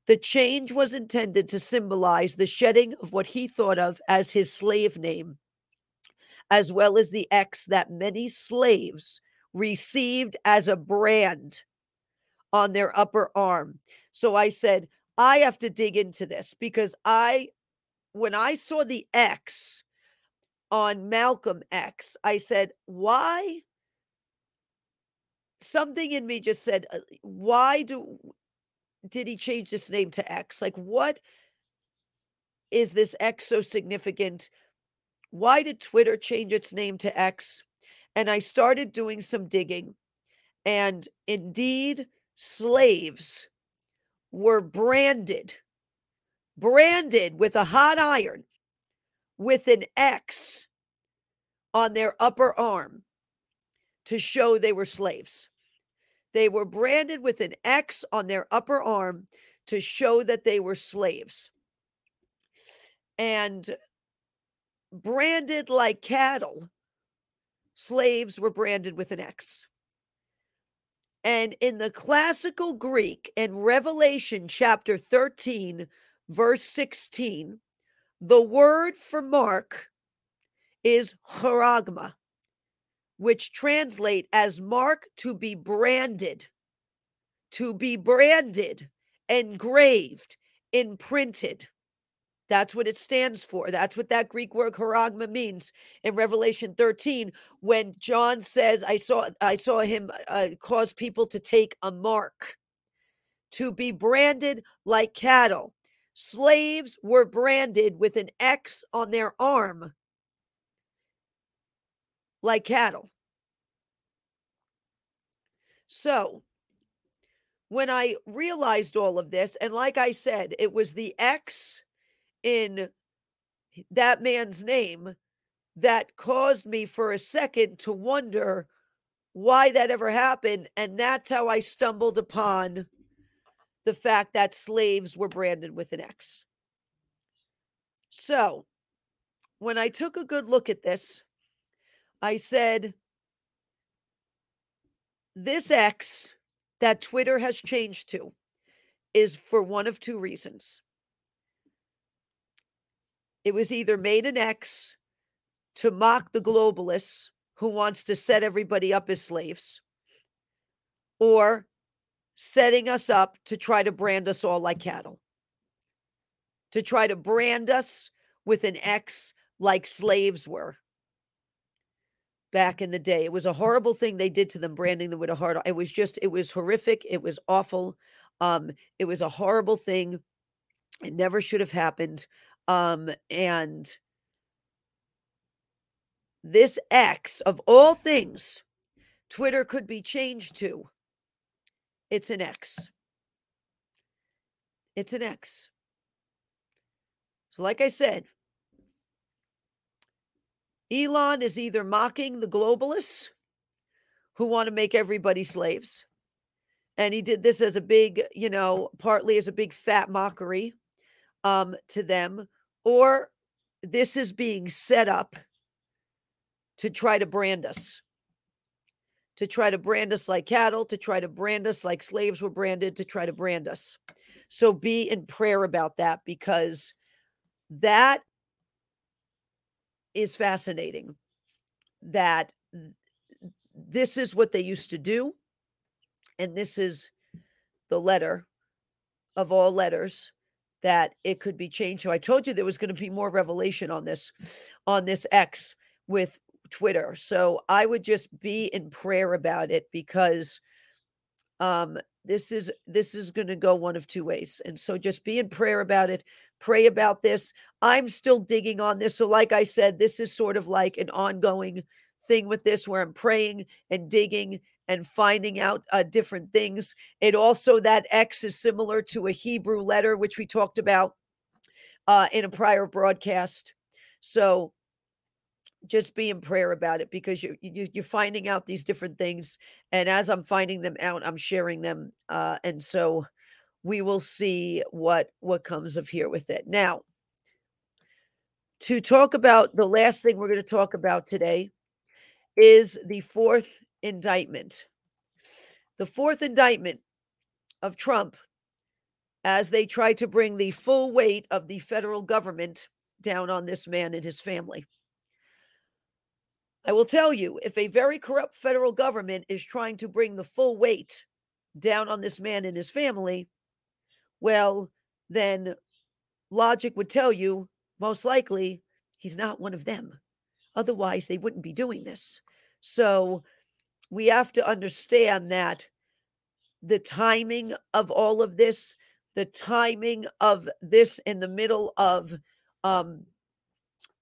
The change was intended to symbolize the shedding of what he thought of as his slave name, as well as the X that many slaves received as a brand on their upper arm. So I said, I have to dig into this because I, when I saw the X on Malcolm X, I said, why? Something in me just said, uh, why do did he change this name to X? Like, what is this X so significant? Why did Twitter change its name to X? And I started doing some digging. And indeed, slaves were branded, branded with a hot iron with an X on their upper arm to show they were slaves. They were branded with an X on their upper arm to show that they were slaves. And branded like cattle, slaves were branded with an X. And in the classical Greek, in Revelation chapter 13, verse 16, the word for mark is charagma, which translate as mark to be branded, to be branded, engraved, imprinted. That's what it stands for. That's what that Greek word charagma means in Revelation 13 when John says I saw I saw him uh, cause people to take a mark to be branded like cattle. Slaves were branded with an X on their arm like cattle. So, when I realized all of this, and like I said, it was the X in that man's name that caused me for a second to wonder why that ever happened. And that's how I stumbled upon the fact that slaves were branded with an X. So when I took a good look at this, I said, this X that Twitter has changed to is for one of two reasons. It was either made an X to mock the globalists who wants to set everybody up as slaves, or setting us up to try to brand us all like cattle, to try to brand us with an X like slaves were back in the day. It was a horrible thing they did to them, branding them with a heart. It was just, it was horrific. It was awful. Um, it was a horrible thing. It never should have happened. Um, and this X of all things, Twitter could be changed to. It's an X. It's an X. So, like I said, Elon is either mocking the globalists who want to make everybody slaves. And he did this as a big, you know, partly as a big fat mockery um, to them or this is being set up to try to brand us, to try to brand us like cattle, to try to brand us like slaves were branded, to try to brand us. So be in prayer about that because that is fascinating. That this is what they used to do. And this is the letter of all letters that it could be changed. So I told you there was going to be more revelation on this, on this X with Twitter. So I would just be in prayer about it because um this is this is going to go one of two ways and so just be in prayer about it pray about this i'm still digging on this so like i said this is sort of like an ongoing thing with this where i'm praying and digging and finding out uh, different things. It also, that X is similar to a Hebrew letter, which we talked about uh, in a prior broadcast. So just be in prayer about it because you, you you're finding out these different things and as i'm finding them out i'm sharing them uh and so we will see what what comes of here with it now to talk about the last thing we're going to talk about today is the fourth indictment the fourth indictment of trump as they try to bring the full weight of the federal government down on this man and his family I will tell you if a very corrupt federal government is trying to bring the full weight down on this man and his family, well, then logic would tell you most likely he's not one of them. Otherwise, they wouldn't be doing this. So we have to understand that the timing of all of this, the timing of this in the middle of um,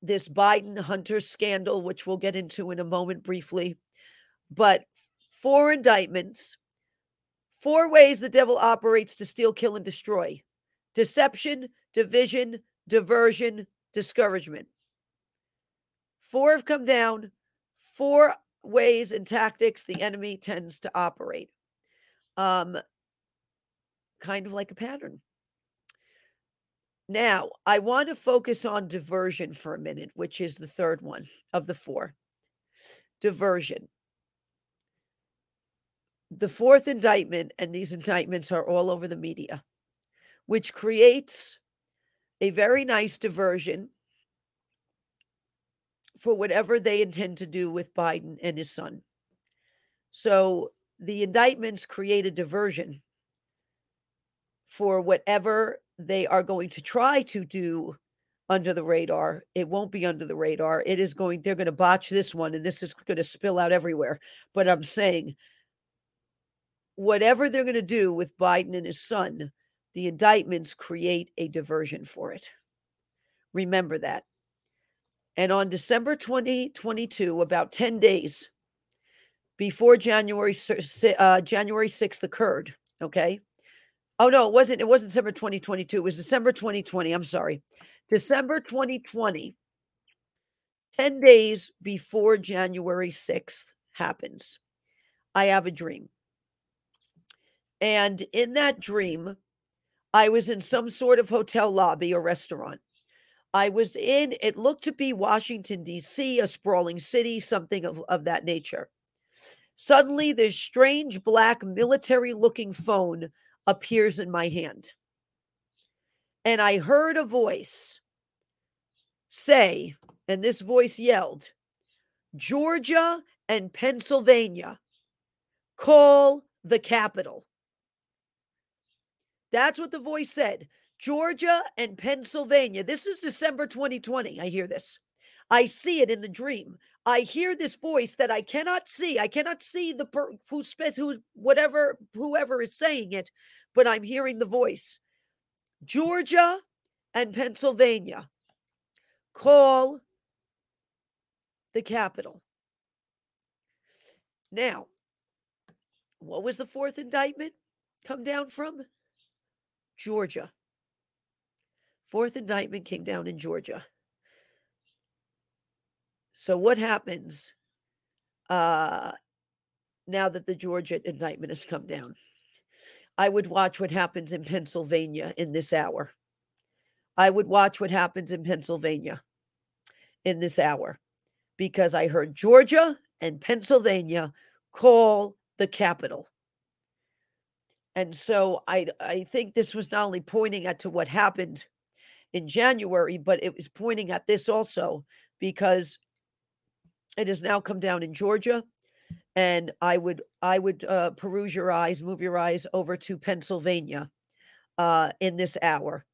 this Biden Hunter scandal, which we'll get into in a moment briefly. But four indictments, four ways the devil operates to steal, kill, and destroy deception, division, diversion, discouragement. Four have come down, four ways and tactics the enemy tends to operate. Um, kind of like a pattern. Now, I want to focus on diversion for a minute, which is the third one of the four. Diversion. The fourth indictment, and these indictments are all over the media, which creates a very nice diversion for whatever they intend to do with Biden and his son. So the indictments create a diversion for whatever they are going to try to do under the radar. It won't be under the radar. It is going, they're going to botch this one and this is going to spill out everywhere. But I'm saying, whatever they're going to do with Biden and his son, the indictments create a diversion for it. Remember that. And on December 2022, about 10 days before January uh, January 6th occurred, okay? Oh no, it wasn't. It wasn't December 2022. It was December 2020. I'm sorry. December 2020. 10 days before January 6th happens. I have a dream. And in that dream, I was in some sort of hotel lobby or restaurant. I was in, it looked to be Washington, D.C., a sprawling city, something of, of that nature. Suddenly, this strange black military looking phone appears in my hand. And I heard a voice say, and this voice yelled, Georgia and Pennsylvania, call the capital. That's what the voice said. Georgia and Pennsylvania. This is December 2020. I hear this. I see it in the dream. I hear this voice that I cannot see. I cannot see the per- who who whatever whoever is saying it, but I'm hearing the voice. Georgia and Pennsylvania call the capital. Now, what was the fourth indictment come down from? Georgia. Fourth indictment came down in Georgia. So what happens uh, now that the Georgia indictment has come down? I would watch what happens in Pennsylvania in this hour. I would watch what happens in Pennsylvania in this hour because I heard Georgia and Pennsylvania call the capital. And so I I think this was not only pointing at to what happened in January, but it was pointing at this also because it has now come down in Georgia, and I would I would uh, peruse your eyes, move your eyes over to Pennsylvania uh, in this hour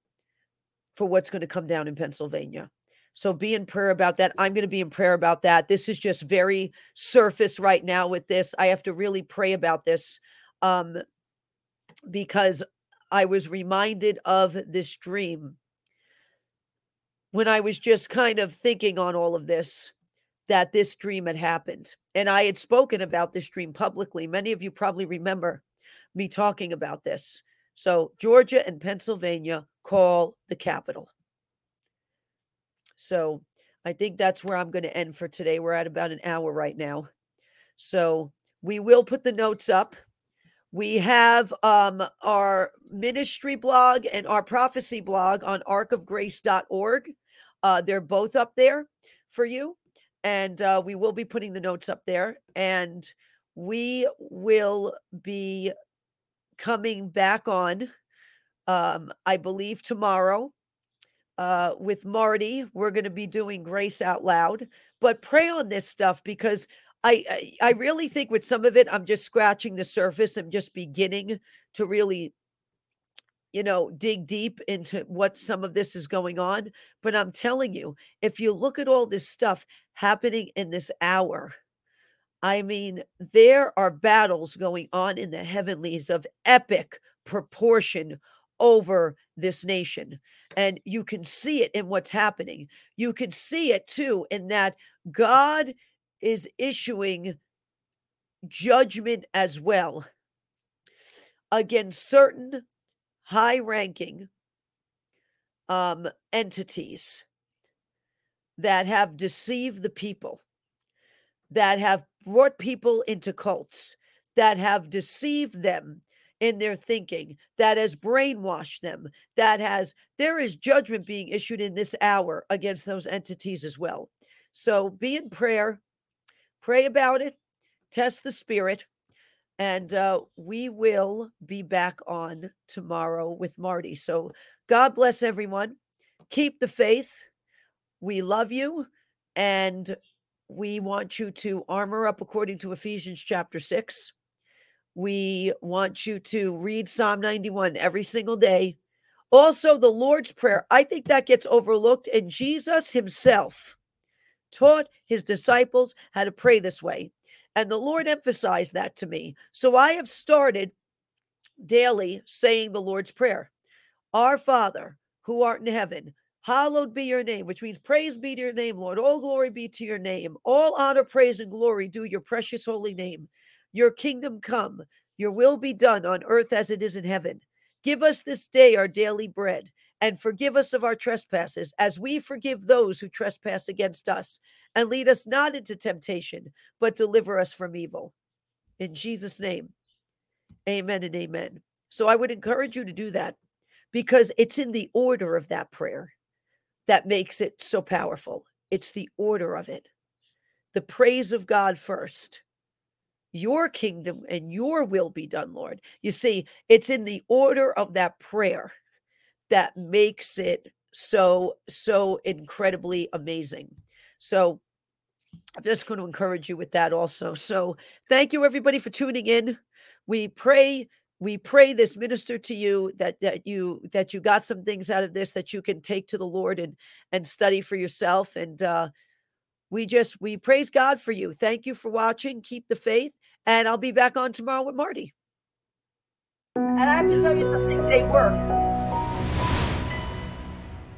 for what's going to come down in Pennsylvania. So be in prayer about that. I'm going to be in prayer about that. This is just very surface right now with this. I have to really pray about this um, because I was reminded of this dream when I was just kind of thinking on all of this that this dream had happened. And I had spoken about this dream publicly. Many of you probably remember me talking about this. So, Georgia and Pennsylvania call the capital. So, I think that's where I'm going to end for today. We're at about an hour right now. So we will put the notes up. We have um, our ministry blog and our prophecy blog on arkofgrace.org. Uh, they're both up there for you. And uh, we will be putting the notes up there. And we will be coming back on, um, I believe, tomorrow uh, with Marty. We're going to be doing Grace Out Loud, but pray on this stuff because I, I I really think with some of it, I'm just scratching the surface. I'm just beginning to really, you know, dig deep into what some of this is going on. But I'm telling you, if you look at all this stuff happening in this hour, I mean, there are battles going on in the heavenlies of epic proportion over this nation. And you can see it in what's happening. You can see it too in that God is issuing judgment as well against certain high ranking um, entities that have deceived the people that have brought people into cults, that have deceived them in their thinking, that has brainwashed them, that has, there is judgment being issued in this hour against those entities as well. So be in prayer, pray about it, test the spirit, and uh, we will be back on tomorrow with Marty. So God bless everyone. Keep the faith. We love you. And we want you to armor up according to Ephesians chapter 6. We want you to read Psalm 91 every single day. Also, the Lord's Prayer. I think that gets overlooked, and Jesus himself taught his disciples how to pray this way. And the Lord emphasized that to me. So I have started daily saying the Lord's Prayer Our Father, who art in heaven, Hallowed be your name, which means praise be to your name, Lord. All glory be to your name. All honor, praise, and glory do your precious holy name. Your kingdom come, your will be done on earth as it is in heaven. Give us this day our daily bread, and forgive us of our trespasses, as we forgive those who trespass against us. And lead us not into temptation, but deliver us from evil. In Jesus' name, amen and amen. So I would encourage you to do that because it's in the order of that prayer that makes it so powerful. It's the order of it. The praise of God first. Your kingdom and your will be done, Lord. You see, it's in the order of that prayer that makes it so, so incredibly amazing. So, I'm just going to encourage you with that also. So, thank you everybody for tuning in. We pray we pray this minister to you that that you that you got some things out of this that you can take to the lord and and study for yourself. And uh we just we praise god for you. Thank you for watching. Keep the faith. And i'll be back on tomorrow with marty. And i have to tell you something. They work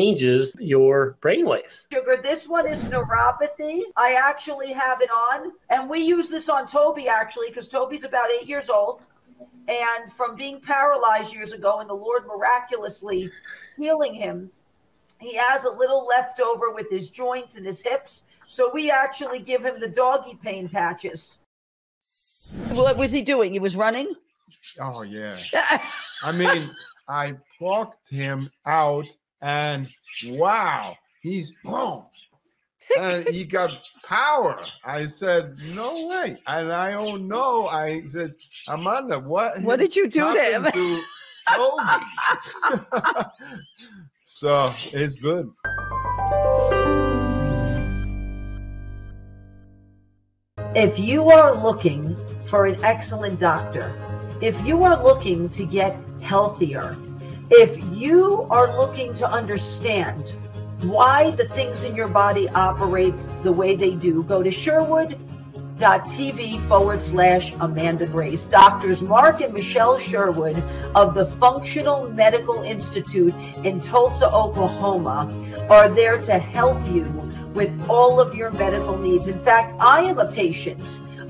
changes your brain waves. Sugar, this one is neuropathy. I actually have it on, and we use this on Toby actually because Toby's about eight years old. And from being paralyzed years ago, and the Lord miraculously healing him, he has a little leftover with his joints and his hips. So we actually give him the doggy pain patches. What was he doing? He was running? Oh, yeah. (laughs) I mean, I walked him out and wow, he's boom. and he got power. I said, no way. And I don't know. I said, Amanda, what? What did you do to him? To (laughs) so it's good. If you are looking for an excellent doctor, if you are looking to get healthier, if you are looking to understand why the things in your body operate the way they do, go to sherwood.tv forward slash Amanda Grace. Doctors Mark and Michelle Sherwood of the Functional Medical Institute in Tulsa, Oklahoma are there to help you with all of your medical needs. In fact, I am a patient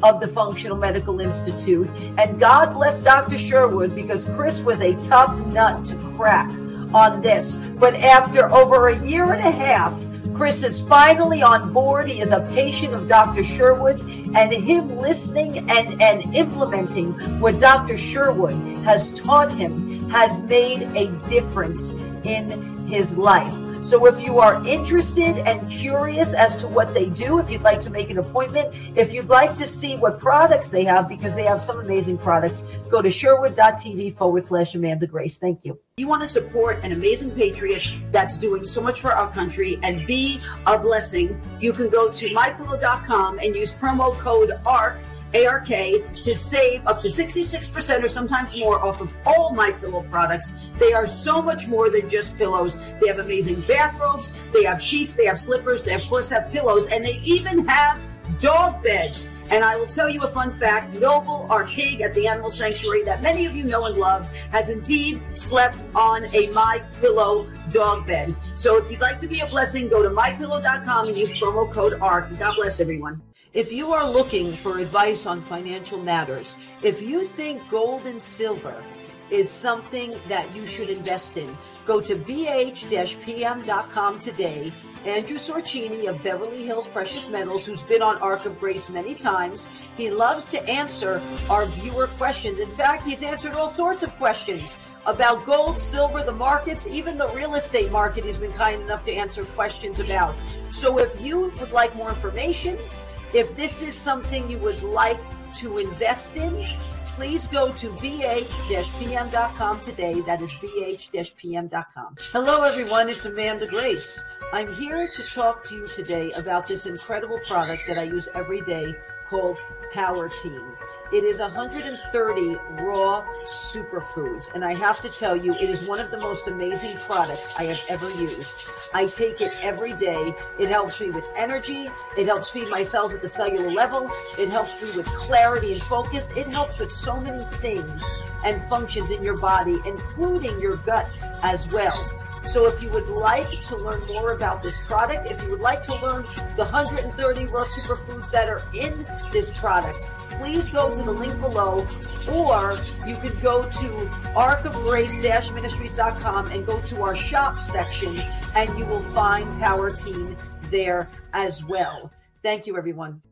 of the Functional Medical Institute. And God bless Dr. Sherwood because Chris was a tough nut to crack on this. But after over a year and a half, Chris is finally on board. He is a patient of Dr. Sherwood's, and him listening and, and implementing what Dr. Sherwood has taught him has made a difference in his life. So if you are interested and curious as to what they do, if you'd like to make an appointment, if you'd like to see what products they have, because they have some amazing products, go to sherwood.tv forward slash Amanda Grace. Thank you. You want to support an amazing patriot that's doing so much for our country and be a blessing, you can go to mypillow.com and use promo code ARK ARK to save up to 66% or sometimes more off of all my pillow products. They are so much more than just pillows. They have amazing bathrobes, they have sheets, they have slippers, they of course have pillows, and they even have dog beds. And I will tell you a fun fact. Noble, our pig at the animal sanctuary that many of you know and love, has indeed slept on a My Pillow dog bed. So if you'd like to be a blessing, go to mypillow.com and use promo code ARK. God bless everyone. If you are looking for advice on financial matters, if you think gold and silver is something that you should invest in, go to bh-pm.com today. Andrew Sorchini of Beverly Hills Precious Metals, who's been on Ark of Grace many times, he loves to answer our viewer questions. In fact, he's answered all sorts of questions about gold, silver, the markets, even the real estate market. He's been kind enough to answer questions about. So if you would like more information, if this is something you would like to invest in, please go to bh-pm.com today. That is bh-pm.com. Hello, everyone. It's Amanda Grace. I'm here to talk to you today about this incredible product that I use every day called Power Team. It is 130 raw superfoods. And I have to tell you, it is one of the most amazing products I have ever used. I take it every day. It helps me with energy. It helps feed my cells at the cellular level. It helps me with clarity and focus. It helps with so many things and functions in your body, including your gut as well. So if you would like to learn more about this product, if you would like to learn the 130 raw superfoods that are in this product, please go to the link below or you can go to arkofgrace-ministries.com and go to our shop section and you will find Power Team there as well. Thank you, everyone.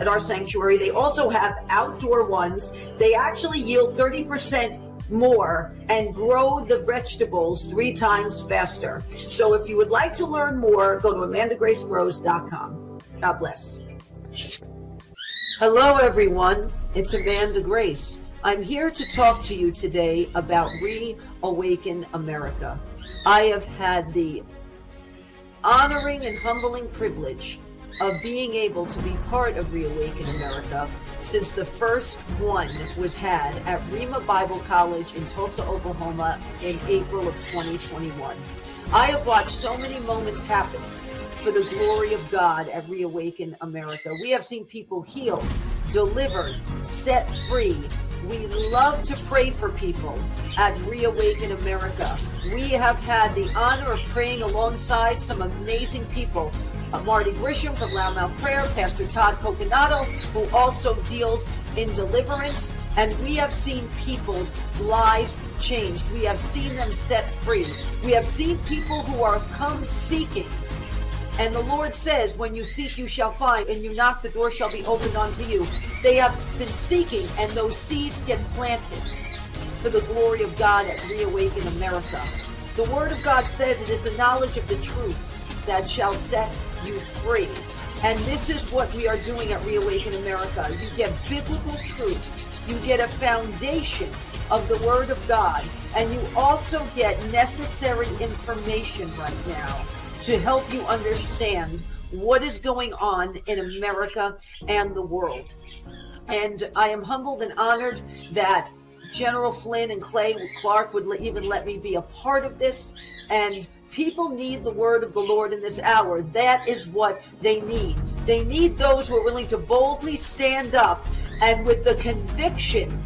at our sanctuary. They also have outdoor ones. They actually yield 30% more and grow the vegetables three times faster. So if you would like to learn more, go to amandagracegrows.com. God bless. Hello, everyone. It's Amanda Grace. I'm here to talk to you today about Reawaken America. I have had the honoring and humbling privilege of being able to be part of Reawaken America since the first one was had at Rhema Bible College in Tulsa, Oklahoma in April of 2021. I have watched so many moments happen for the glory of God at Reawaken America. We have seen people healed, delivered, set free. We love to pray for people at Reawaken America. We have had the honor of praying alongside some amazing people Marty Grisham from Loudmouth Prayer, Pastor Todd Coconato, who also deals in deliverance. And we have seen people's lives changed. We have seen them set free. We have seen people who are come seeking. And the Lord says, when you seek, you shall find, and you knock, the door shall be opened unto you. They have been seeking, and those seeds get planted for the glory of God at Reawaken America. The Word of God says it is the knowledge of the truth that shall set you free. And this is what we are doing at Reawaken America. You get biblical truth, you get a foundation of the Word of God, and you also get necessary information right now to help you understand what is going on in America and the world. And I am humbled and honored that General Flynn and Clay Clark would even let me be a part of this. And people need the word of the Lord in this hour. That is what they need. They need those who are willing to boldly stand up and with the conviction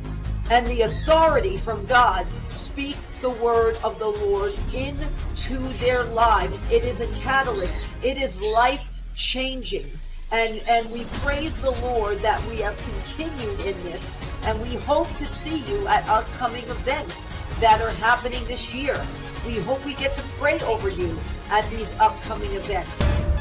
and the authority from God speak the word of the Lord into their lives. It is a catalyst. It is life changing. And, and we praise the Lord that we have continued in this. And we hope to see you at upcoming events that are happening this year. We hope we get to pray over you at these upcoming events.